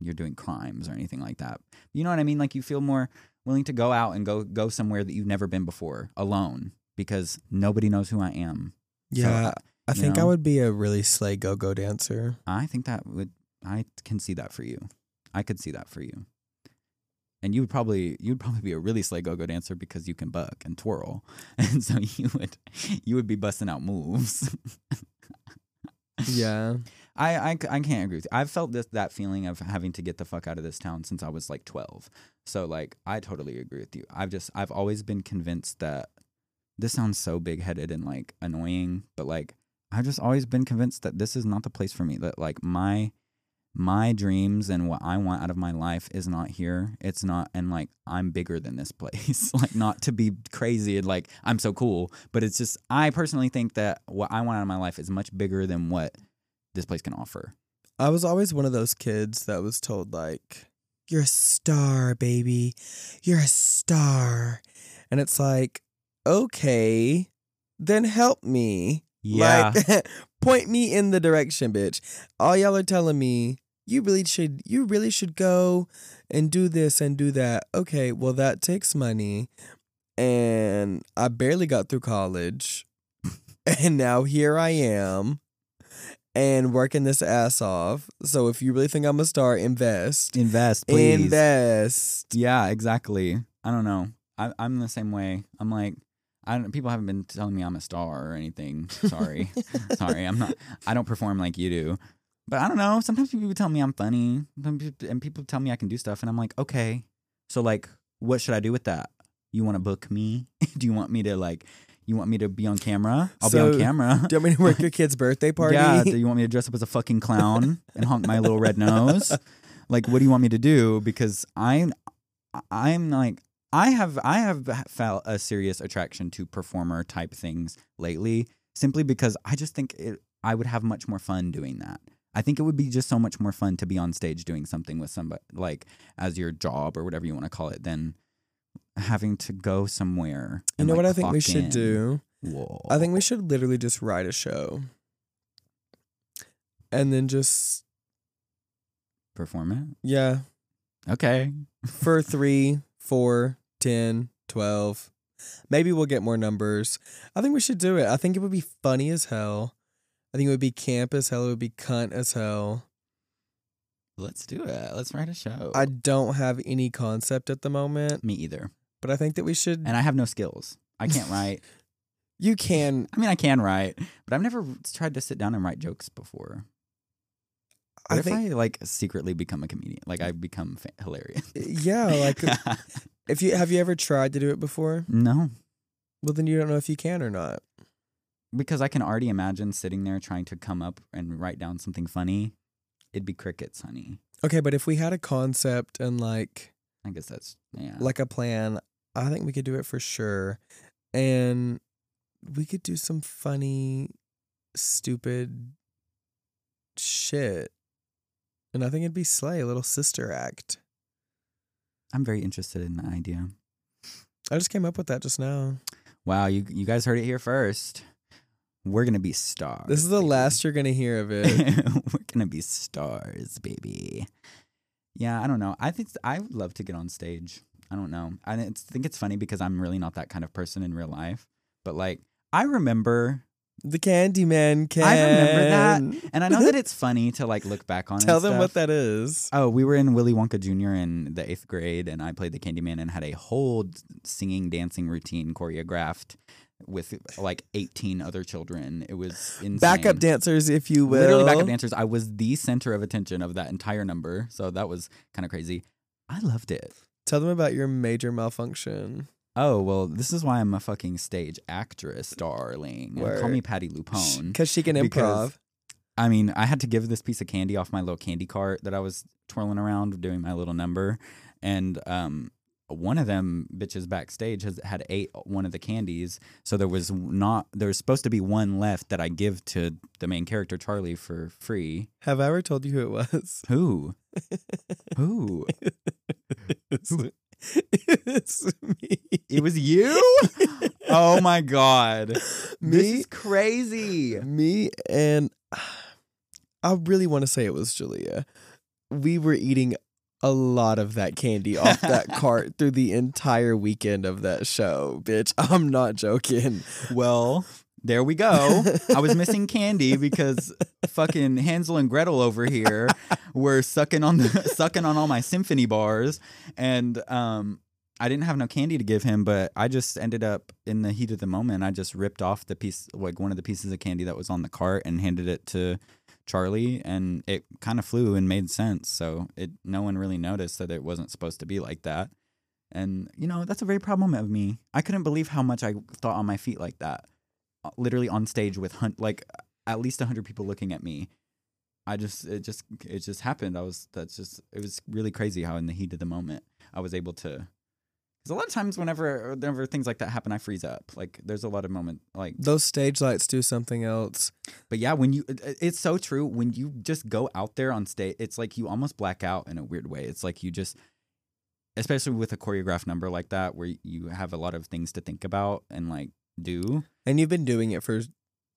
you're doing crimes or anything like that. You know what I mean? Like you feel more willing to go out and go go somewhere that you've never been before alone because nobody knows who I am. Yeah. uh, I think I would be a really slay go go dancer. I think that would I can see that for you. I could see that for you. And you would probably you would probably be a really slay go go dancer because you can buck and twirl, (laughs) and so you would you would be busting out moves. Yeah. I, I i can't agree with you. I've felt this that feeling of having to get the fuck out of this town since I was like twelve. So like I totally agree with you. I've just I've always been convinced that this sounds so big headed and like annoying, but like I've just always been convinced that this is not the place for me. That like my my dreams and what I want out of my life is not here. It's not and like I'm bigger than this (laughs) place. like not to be crazy and like I'm so cool, but it's just I personally think that what I want out of my life is much bigger than what this place can offer. I was always one of those kids that was told like, "You're a star, baby. You're a star." And it's like, okay, then help me. Yeah. Like, (laughs) point me in the direction, bitch. All y'all are telling me you really should you really should go and do this and do that. Okay, well that takes money. And I barely got through college. (laughs) and now here I am and working this ass off. So if you really think I'm a star, invest. Invest, please. Invest. Yeah, exactly. I don't know. I, I'm the same way. I'm like, I don't, people haven't been telling me I'm a star or anything. Sorry, (laughs) sorry. I'm not. I don't perform like you do. But I don't know. Sometimes people tell me I'm funny, and people tell me I can do stuff, and I'm like, okay. So like, what should I do with that? You want to book me? (laughs) do you want me to like? You want me to be on camera? I'll be on camera. (laughs) Do you want me to work (laughs) your kid's birthday party? Yeah. Do you want me to dress up as a fucking clown and honk my little red nose? Like, what do you want me to do? Because I'm, I'm like, I have, I have felt a serious attraction to performer type things lately, simply because I just think it, I would have much more fun doing that. I think it would be just so much more fun to be on stage doing something with somebody, like as your job or whatever you want to call it, than having to go somewhere. You know like, what I think we should in. do? Whoa. I think we should literally just write a show. And then just perform it. yeah. Okay. for (laughs) three, four, ten, twelve. Maybe we'll get more numbers. I think we should do it. I think it would be funny as hell. I think it would be camp as hell. It would be cunt as hell. Let's do it. Let's write a show. I don't have any concept at the moment, Me either. but I think that we should. And I have no skills. I can't (laughs) write. you can. I mean, I can write, but I've never tried to sit down and write jokes before. What I if think. I like secretly become a comedian? Like I become fa- hilarious. Yeah, like uh, (laughs) if you have you ever tried to do it before? no, Well, then you don't know if you can or not. Because I can already imagine sitting there trying to come up and write down something funny. It'd be crickets, honey. Okay, but if we had a concept and like I guess that's yeah. like a plan, I think we could do it for sure. And we could do some funny, stupid shit. And I think it'd be Slay, a little sister act. I'm very interested in the idea. I just came up with that just now. Wow, you you guys heard it here first. We're gonna be stars. This is the baby. last you're gonna hear of it. (laughs) We're gonna be stars, baby. Yeah, I don't know. I think I would love to get on stage. I don't know. I think it's funny because I'm really not that kind of person in real life. But like, I remember, the Candyman can. I remember that, and I know that (laughs) it's funny to like look back on. Tell them what that is. Oh, we were in Willy Wonka Jr. in the eighth grade, and I played the Candyman and had a whole singing, dancing routine choreographed with like 18 other children. It was insane. Backup dancers, if you will. Literally backup dancers. I was the center of attention of that entire number, so that was kind of crazy. I loved it. Tell them about your major malfunction. Oh well, this is why I'm a fucking stage actress, darling. Call me Patti LuPone. Because she can Because- improv. I mean, I had to give this piece of candy off my little candy cart that I was twirling around doing my little number, and um, one of them bitches backstage has had ate one of the candies, so there was not there was supposed to be one left that I give to the main character Charlie for free. Have I ever told you who it was? Who? (laughs) Who? it's, it's me. It was you? (laughs) oh my god. This Me, is crazy. me, and (sighs) I really want to say it was Julia. We were eating a lot of that candy off that (laughs) cart through the entire weekend of that show, bitch. (laughs) I'm not joking. Well, there we go. I was missing candy because fucking Hansel and Gretel over here were sucking on the (laughs) sucking on all my symphony bars and um I didn't have no candy to give him, but I just ended up in the heat of the moment. I just ripped off the piece, like one of the pieces of candy that was on the cart, and handed it to Charlie, and it kind of flew and made sense. So it, no one really noticed that it wasn't supposed to be like that. And you know, that's a very moment of me. I couldn't believe how much I thought on my feet like that, Uh, literally on stage with hun- like at least hundred people looking at me. I just, it just, it just happened. I was, that's just, it was really crazy how in the heat of the moment I was able to. Because a lot of times, whenever, whenever things like that happen, I freeze up. Like, there's a lot of moment, like, Those stage lights do something else. but yeah, when you, it- it's so true. When you just go out there on stage, it's like you almost black out in a weird way. It's like you just, especially with a choreographed number like that where you have a lot of things to think about and like do. And you've been doing it for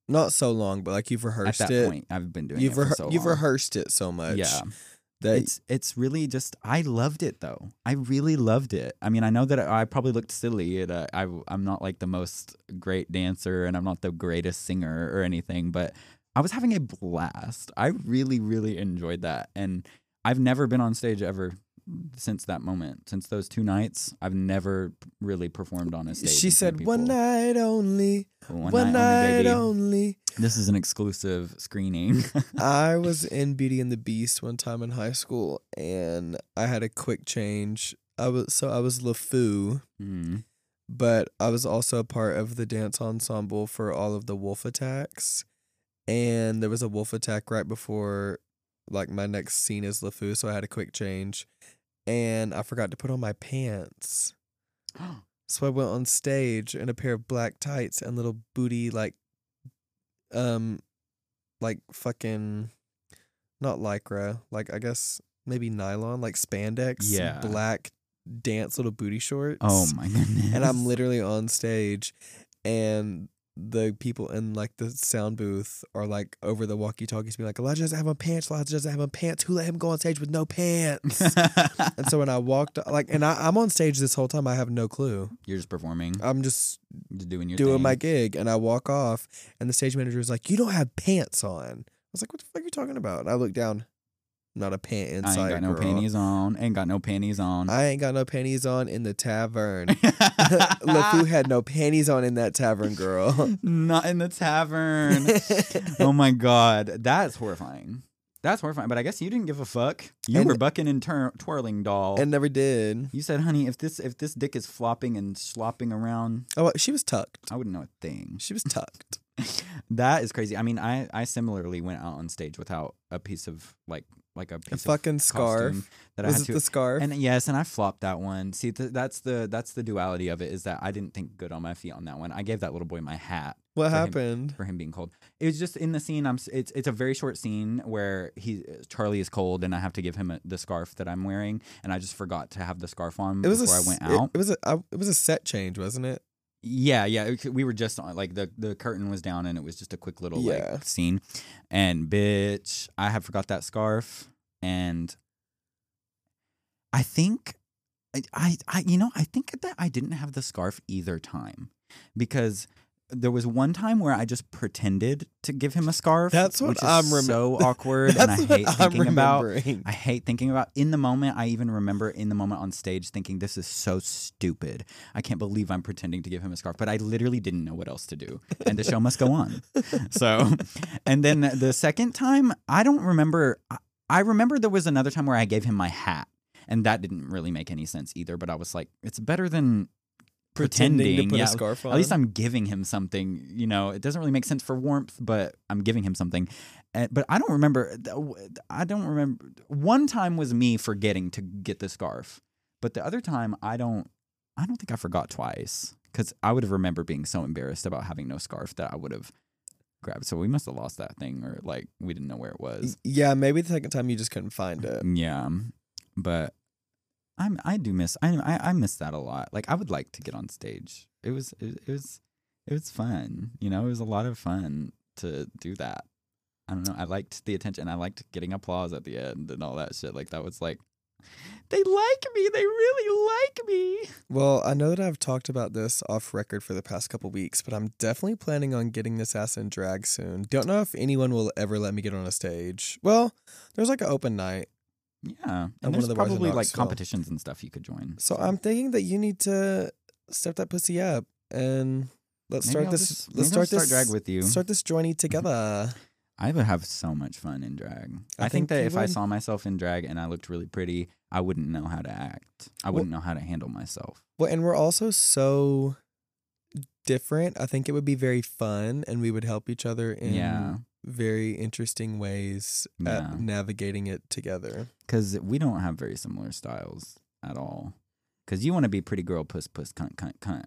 not so long, but like you've rehearsed At that it. point, I've been doing you've it for rehe- so you've long. rehearsed it so much. Yeah. That it's it's really just I loved it though. I really loved it. I mean, I know that I probably looked silly. And, I I'm not like the most great dancer, and I'm not the greatest singer or anything, but I was having a blast. I really really enjoyed that, and I've never been on stage ever since that moment. Since those two nights, I've never really performed on a stage. she said one night only, one, one, night, only, night baby. only. This is an exclusive screening. (laughs) I was in Beauty and the Beast one time in high school, and I had a quick change. I was so I was LeFou, Hmm. but I was also a part of the dance ensemble for all of the wolf attacks. And there was a wolf attack right before like my next scene is LeFou, so I had a quick change. And I forgot to put on my pants. (gasps) So I went on stage in a pair of black tights and little booty like um like fucking not lycra, like I guess maybe nylon, like spandex, Yeah. black dance little booty shorts. oh my goodness! (laughs) And I'm literally on stage and the people in like the sound booth are like over the walkie talkies being like, Elijah doesn't have on pants, Elijah doesn't have on pants. Who let him go on stage with no pants? (laughs) and so when I walked like and I, I'm on stage this whole time, I have no clue. You're just performing, I'm just just doing your doing thing. my gig and I walk off and the stage manager is like, You don't have pants on. I was like, What the fuck are you talking about? And I look down, not a pant I inside. ain't got no panties on. Ain't got no panties on. I ain't got no panties on in the tavern. (laughs) LeFou had no panties on in that tavern, girl. (laughs) Not in the tavern. (laughs) oh my god, that's horrifying. That's horrifying. But I guess you didn't give a fuck. You And- were bucking and tur- twirling, doll. and never did. you said, "Honey, if this if this dick is flopping and slopping around, Oh, she was tucked. I wouldn't know a thing." She was tucked. (laughs) that is crazy. I mean, I I similarly went out on stage without a piece of like like a piece A of fucking scarf. that I Was had it to the scarf? And yes, and I flopped that one. See, th- that's the that's the duality of it is that I didn't think good on my feet on that one. I gave that little boy my hat what for him. happened? for him being cold. It was just in the scene. I'm. It's it's a very short scene where he Charlie is cold, and I have to give him a, the scarf that I'm wearing, and I just forgot to have the scarf on It was before a, I went it- out. It, was a I- it was a set change, wasn't it? Yeah, yeah. it- We were just on like the the curtain was down, and it was just a quick little Yeah. like scene. And bitch, I had forgot that scarf, and I think. I, I, I, you know, I think that I didn't have the scarf either time because there was one time where I just pretended to give him a scarf. That's what which I'm remem- so (laughs) awkward, and I hate thinking about. I hate thinking about in the moment. I even remember in the moment on stage thinking, "This is so stupid. I can't believe I'm pretending to give him a scarf." But I literally didn't know what else to do, and the show must go on. (laughs) So, and then the second time, I don't remember. I- I remember there was another time where I gave him my hat, and that didn't really make any sense either. But I was like, it's better than Pretending to put yeah, a scarf on. at least I'm giving him something. You know, it doesn't really make sense for warmth, but I'm giving him something. Uh, but I don't remember. I don't remember. One time was me forgetting to get the scarf, but the other time I don't. I don't think I forgot twice because I would have remembered being so embarrassed about having no scarf that I would have grabbed. So we must have lost that thing, or like we didn't know where it was. yeah, maybe the second time you just couldn't find it. Yeah, but I'm I do miss I I, I miss that a lot. Like I would like to get on stage. It was it, it was it was fun. You know, it was a lot of fun to do that. I don't know. I liked the attention. I liked getting applause at the end and all that shit. Like that was like they like me. They really like me. Well, I know that I've talked about this off record for the past couple weeks, but I'm definitely planning on getting this ass in drag soon. Don't know if anyone will ever let me get on a stage. Well, there's like an open night. Yeah, one and there's the probably like competitions and stuff you could join. So I'm thinking that you need to step that pussy up and let's Maybe start I'll this. just- let's I'll start this. drag with you. Start this journey together. (laughs) I would have so much fun in drag. I I, think, think that if I saw myself in drag and I looked really pretty, I wouldn't know how to act. I wouldn't know how to handle myself. Well, and we're also so different. I think it would be very fun, and we would help each other in Yeah. Very interesting ways Yeah. at navigating it together. Because we don't have very similar styles at all. Because you want to be pretty girl, puss, puss, cunt, cunt, cunt.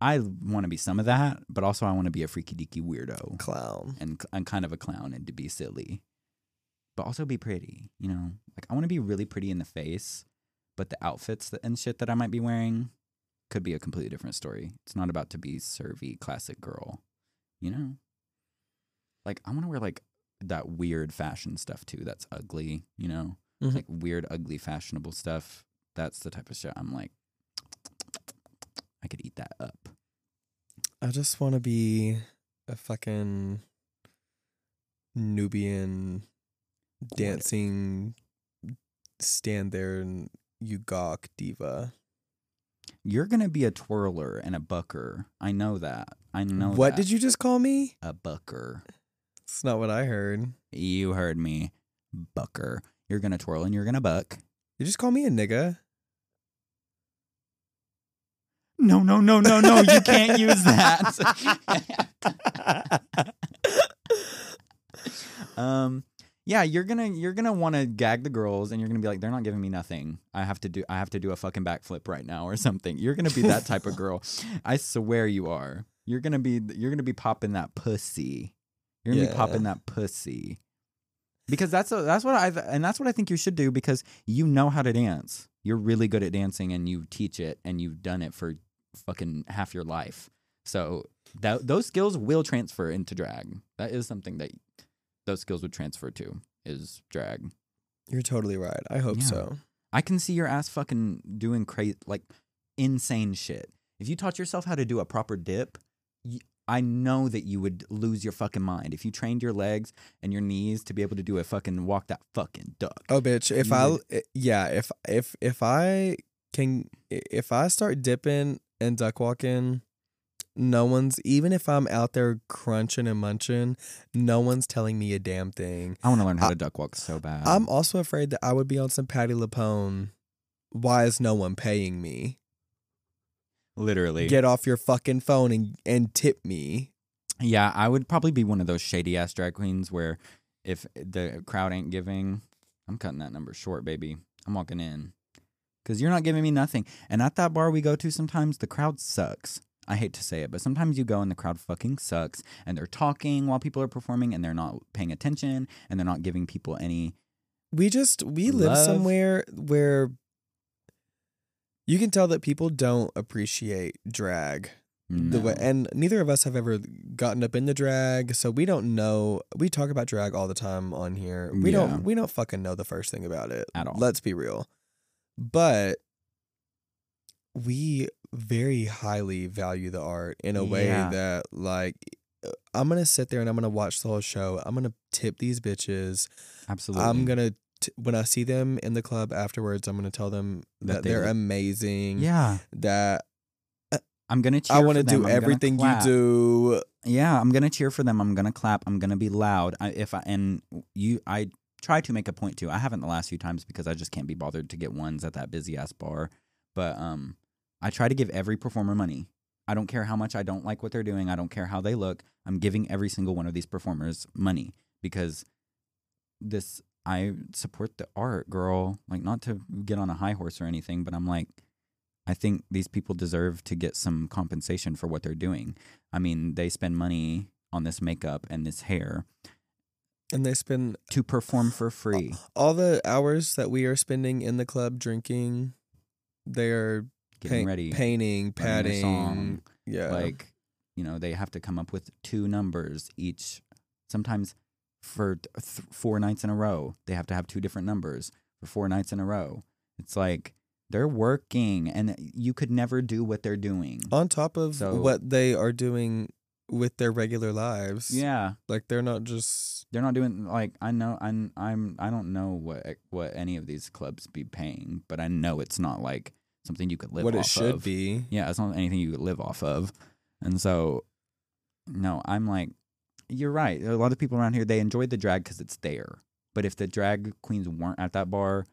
I want to be some of that, but also I want to be a freaky deaky weirdo Clown. and, and kind of a clown and to be silly, but also be pretty. You know, like I want to be really pretty in the face, but the outfits that, and shit that I might be wearing could be a completely different story. It's not about to be servy classic girl, you know? Like I want to wear like that weird fashion stuff too. That's ugly, you know? Mhm. Like weird, ugly, fashionable stuff. That's the type of shit I'm like. (tsk) I could eat that up. I just want to be a fucking Nubian dancing, stand there and you gawk diva. You're gonna be a twirler and a bucker. I know that. I know. what that. did you just call me? A bucker. It's not what I heard. You heard me, bucker. You're gonna twirl and you're gonna buck. You just call me a nigga. No, no, no, no, no. You can't use that. (laughs) um, yeah, you're gonna you're gonna want to gag the girls, and you're gonna be like, they're not giving me nothing. I have to do I have to do a fucking backflip right now or something. You're gonna be that type of (laughs) girl. I swear you are. You're gonna be you're gonna be popping that pussy. You're gonna be Yeah. popping that pussy. Because that's a, that's what I and that's what I think you should do because you know how to dance. You're really good at dancing and you teach it and you've done it for fucking half your life. So that those skills will transfer into drag. That is something that those skills would transfer to is drag. You're totally right. I hope Yeah. so. I can see your ass fucking doing crazy like insane shit. If you taught yourself how to do a proper dip, y- I know that you would lose your fucking mind. If you trained your legs and your knees to be able to do a fucking walk that fucking duck. Oh, bitch! If I, would- eh, yeah, if if if I can, if I start dipping and duck walking, no one's even if I'm out there crunching and munching, no one's telling me a damn thing. I want to learn how I- to duck walk so bad. I'm also afraid that I would be on some Patti LuPone. Why is no one paying me? Literally. Get off your fucking phone and and tip me. Yeah, I would probably be one of those shady ass drag queens where if the crowd ain't giving, I'm cutting that number short, baby. I'm walking in. Cause you're not giving me nothing. And at that bar we go to sometimes the crowd sucks. I hate to say it, but sometimes you go and the crowd fucking sucks and they're talking while people are performing and they're not paying attention and they're not giving people any We just we live somewhere where you can tell that people don't appreciate drag. the way and neither of us have ever gotten up into drag so we don't know we talk about drag all the time on here we Yeah. don't we don't fucking know the first thing about it At all. let's be real but we very highly value the art in a way Yeah. that like i'm gonna sit there and i'm gonna watch the whole show i'm gonna tip these bitches Absolutely. i'm gonna t- when i see them in the club afterwards i'm gonna tell them That that, they they're amazing Yeah. that I'm gonna cheer i want to to do everything you do Yeah, I'm gonna cheer for them. I'm gonna clap. I'm gonna be loud. I, if I and you, I try to make a point to. I haven't the last few times because I just can't be bothered to get ones at that busy ass bar. But um, I try to give every performer money. I don't care how much I don't like what they're doing. I don't care how they look. I'm giving every single one of these performers money because this I support the art, girl. Like not to get on a high horse or anything, but I'm like I think these people deserve to get some compensation for what they're doing. I mean, they spend money on this makeup and this hair and they spend to perform for free. all the hours that we are spending in the club drinking they're Getting paint- ready, painting padding song, yeah like you know, they have to come up with two numbers each. Sometimes for th- four nights in a row, they have to have two different numbers for four nights in a row. It's like they're working, and you could never do what they're doing. on top of So- what they are doing with their regular lives Yeah, like they're not just they're not doing like I know I'm I'm I don't know what eh, what any of these clubs be paying, but I know it's not like something you could live what off it should of. be Yeah, it's not anything you could live off of. And so no, I'm like you're right. A lot of people around here they enjoy the drag cuz it's there. But if the drag queens weren't at that bar,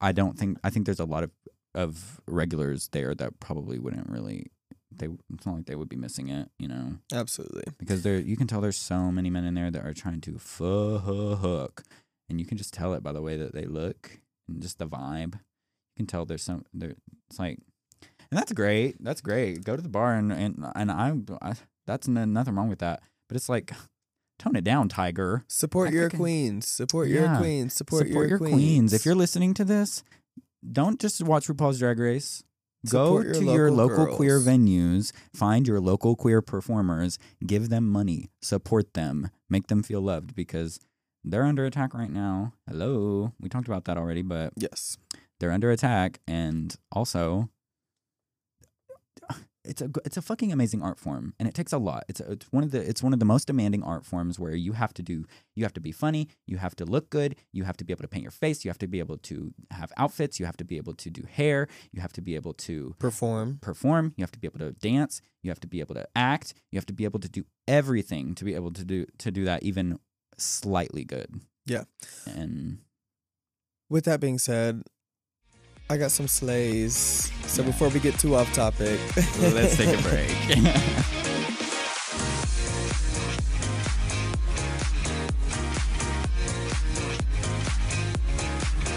I don't think I think there's a lot of of regulars there that probably wouldn't really they it's not like they would be missing it, you know absolutely because there you can tell there's so many men in there that are trying to fuck, and you can just tell it by the way that they look and just the vibe. You can tell there's some there. It's like, and that's great. That's great. Go to the bar and and and I, I that's n- nothing wrong with that. But it's like, (sighs) tone it down, Tiger. support I your queens support your Yeah. queens support, Support your queens. If you're listening to this, don't just watch RuPaul's Drag Race. Go your to your local local queer venues, find your local queer performers, give them money, support them, make them feel loved because they're under attack right now. Hello. We talked about that already, but Yes. they're under attack and also it's a it's a fucking amazing art form and it takes a lot it's, a, it's one of the it's one of the most demanding art forms where you have to do you have to be funny you have to look good you have to be able to paint your face you have to be able to have outfits you have to be able to do hair you have to be able to Perform. perform you have to be able to dance you have to be able to act you have to be able to do everything to be able to do to do that even slightly good Yeah. and With that being said, I got some slays. So before we get too off topic, (laughs) let's take a break (laughs)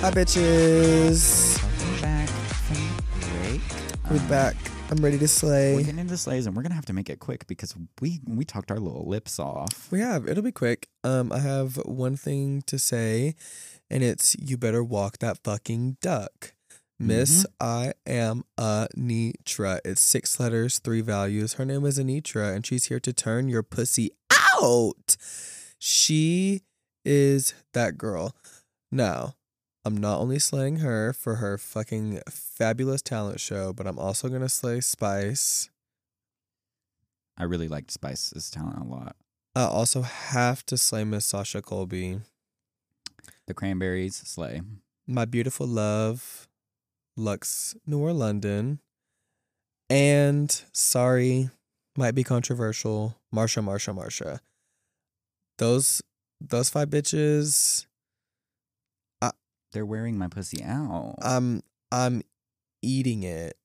Hi, bitches. Welcome back from break. We're Um, back. I'm ready to slay. We're slay. getting into slays, and we're gonna have to make it quick because we we talked our little lips off. We have. It'll be quick. Um, I have one thing to say, and it's you better walk that fucking duck. Miss mm-hmm. I am Anetra. It's six letters, three values. Her name is Anetra, and she's here to turn your pussy out. She is that girl. Now, I'm not only slaying her for her fucking fabulous talent show, but I'm also gonna slay Spice. I really liked Spice's talent a lot. I also have to slay Miss Sasha Colby. The Cranberries slay. My Beautiful Love, Luxx Noir London, and sorry, might be controversial, Marcia, Marcia, Marcia. Those those five bitches, They're wearing my pussy out. I'm I'm eating it.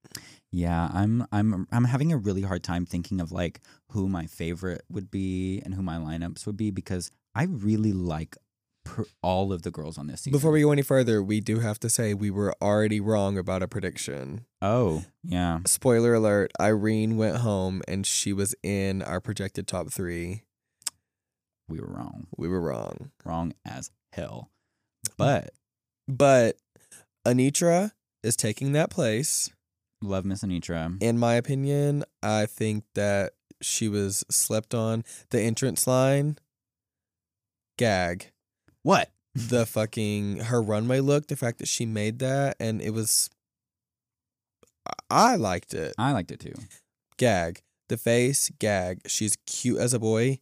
yeah, I'm I'm I'm having a really hard time thinking of like who my favorite would be and who my lineups would be because I really like per- all of the girls on this season. Before we go any further, we do have to say we were already wrong about a prediction. oh yeah, Spoiler alert: Irene went home and she was in our projected top three. we were wrong, We were wrong. wrong as hell. But But Anetra is taking that place. love Miss Anetra. In my opinion, I think that she was slept on. The entrance line, gag. What? The fucking her runway look, the fact that she made that and it was I- liked it. I liked it too. Gag. The face, gag. She's cute as a boy.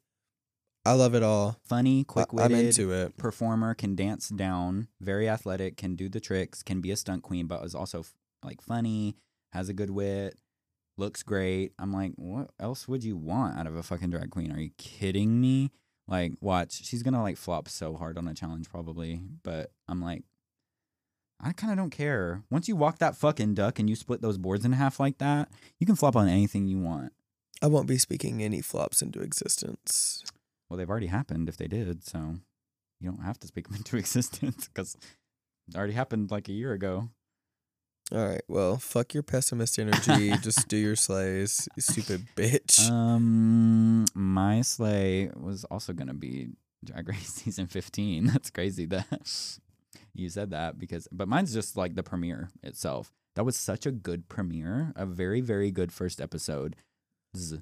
I love it all. Funny, quick I'm into it. performer, can dance down, very athletic, can do the tricks, can be a stunt queen, but is also like funny, has a good wit, looks great. I'm like, what else would you want out of a fucking drag queen? Are you kidding me? Like, watch, she's gonna like flop so hard on a challenge probably, but I'm like, I kind of don't care. Once you walk that fucking duck and you split those boards in half like that, you can flop on anything you want. I won't be speaking any flops into existence. Well, they've already happened if they did, so you don't have to speak them (laughs) into existence because it already happened like a year ago. All right. Well, fuck your pessimist energy. (laughs) Just do your slays, you stupid bitch. Um, my slay was also gonna be Drag Race (laughs) season fifteen. That's crazy that (laughs) you said that because, but mine's just like the premiere itself. That was such a good premiere, a very very good first episode. Z-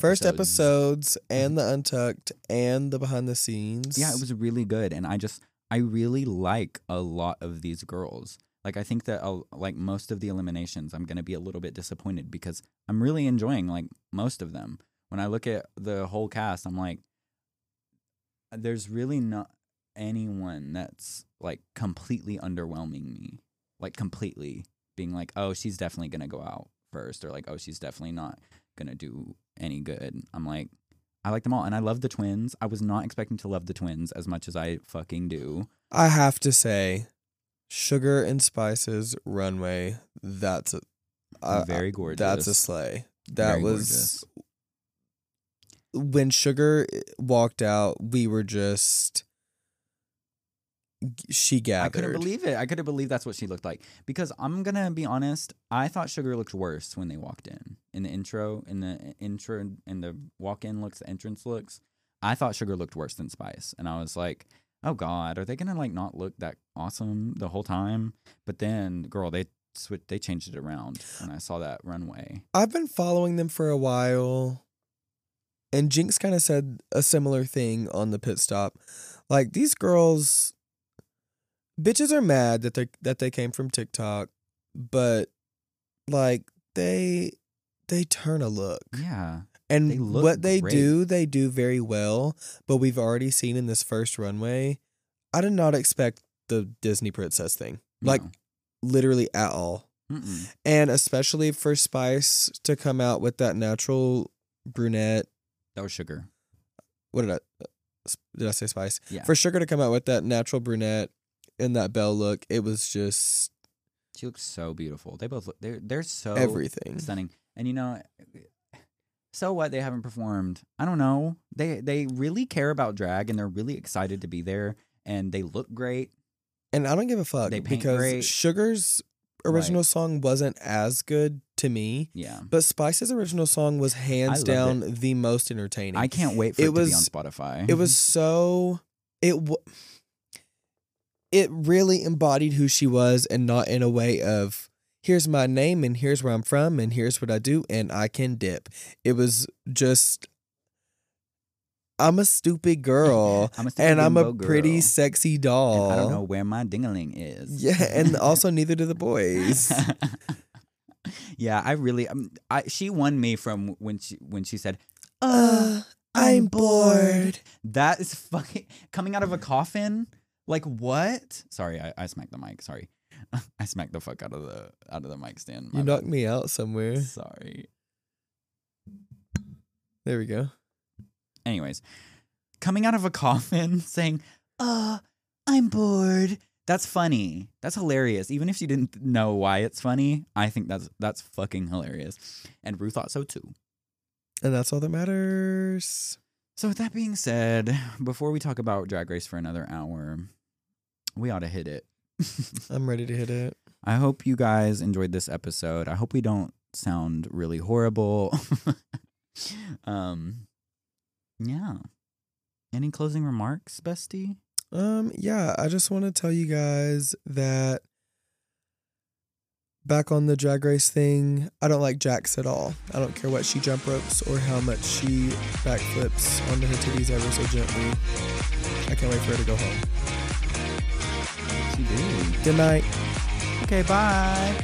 First episodes. episodes and the untucked and the behind the scenes. Yeah, it was really good, and I just I really like a lot of these girls. Like I think that uh, like most of the eliminations, I'm gonna be a little bit disappointed because I'm really enjoying like most of them. When I look at the whole cast, I'm like, there's really not anyone that's like completely underwhelming me, like completely being like, oh, she's definitely gonna go out first, or like, oh, she's definitely not gonna do any good. I'm like, I like them all, and I love the twins. I was not expecting to love the twins as much as I fucking do. I have to say, Sugar and Spices Runway. That's a I- Very gorgeous. That's a slay. That Very was when Sugar eh, walked out. We were just she gathered. I couldn't believe it. I couldn't believe that's what she looked like. Because I'm gonna be honest, I thought Sugar looked worse when they walked in. In the intro, in the intro, in the walk-in looks, the entrance looks. I thought Sugar looked worse than Spice, and I was like, oh god, are they gonna like not look that awesome the whole time? But then, girl, they switch they changed it around when I saw that runway. I've been following them for a while, and Jinkx kind of said a similar thing on the pit stop. Like these girls, bitches are mad that they that they came from TikTok, but like they they turn a look. Yeah, And They what they great. do, they do very well. But we've already seen in this first runway, I did not expect the Disney princess thing, like no. literally at all. Mm-mm. And especially for Spice to come out with that natural brunette. that was sugar. What did I uh, did I say Spice? Yeah, For Sugar to come out with that natural brunette and that bell look, it was just she looks so beautiful. They both look, they're they're so everything. stunning. And you know, so what? They haven't performed. I don't know. They they really care about drag and they're really excited to be there. And they look great. And I don't give a fuck They paint because great. Sugar's original song wasn't as good to me. Yeah, But Spice's original song was hands down the most entertaining. I can't wait for It it, to be on Spotify. it was (laughs) so it w- it really embodied who she was and not in a way of here's my name and here's where I'm from and here's what I do and I can dip. It was just I'm a stupid girl (laughs) I'm a stupid and I'm a pretty girl, sexy and doll. I don't know where my dingaling is. Yeah, and (laughs) also neither do the boys. (laughs) yeah, I really, um, I she won me from when she when she said, Uh, I'm bored. That is fucking coming out of a coffin. Like what? Sorry, I, I smacked the mic. Sorry, (laughs) I smacked the fuck out of the out of the mic stand. You knocked me out somewhere. Sorry. There we go. Anyways, coming out of a coffin (laughs) saying, "Uh, I'm bored." That's funny. That's hilarious. Even if you didn't know why it's funny, I think that's that's fucking hilarious. And Rue thought so too. And that's all that matters. So with that being said, before we talk about Drag Race for another hour, we ought to hit it. (laughs) I'm ready to hit it. I hope you guys enjoyed this episode. I hope we don't sound really horrible. (laughs) um yeah. Any closing remarks, bestie? Um, yeah, I just want to tell you guys that back on the drag race thing, I don't like Jax at all. I don't care what she jump ropes or how much she backflips onto her titties ever so gently. I can't wait for her to go home. Good night. Okay, bye.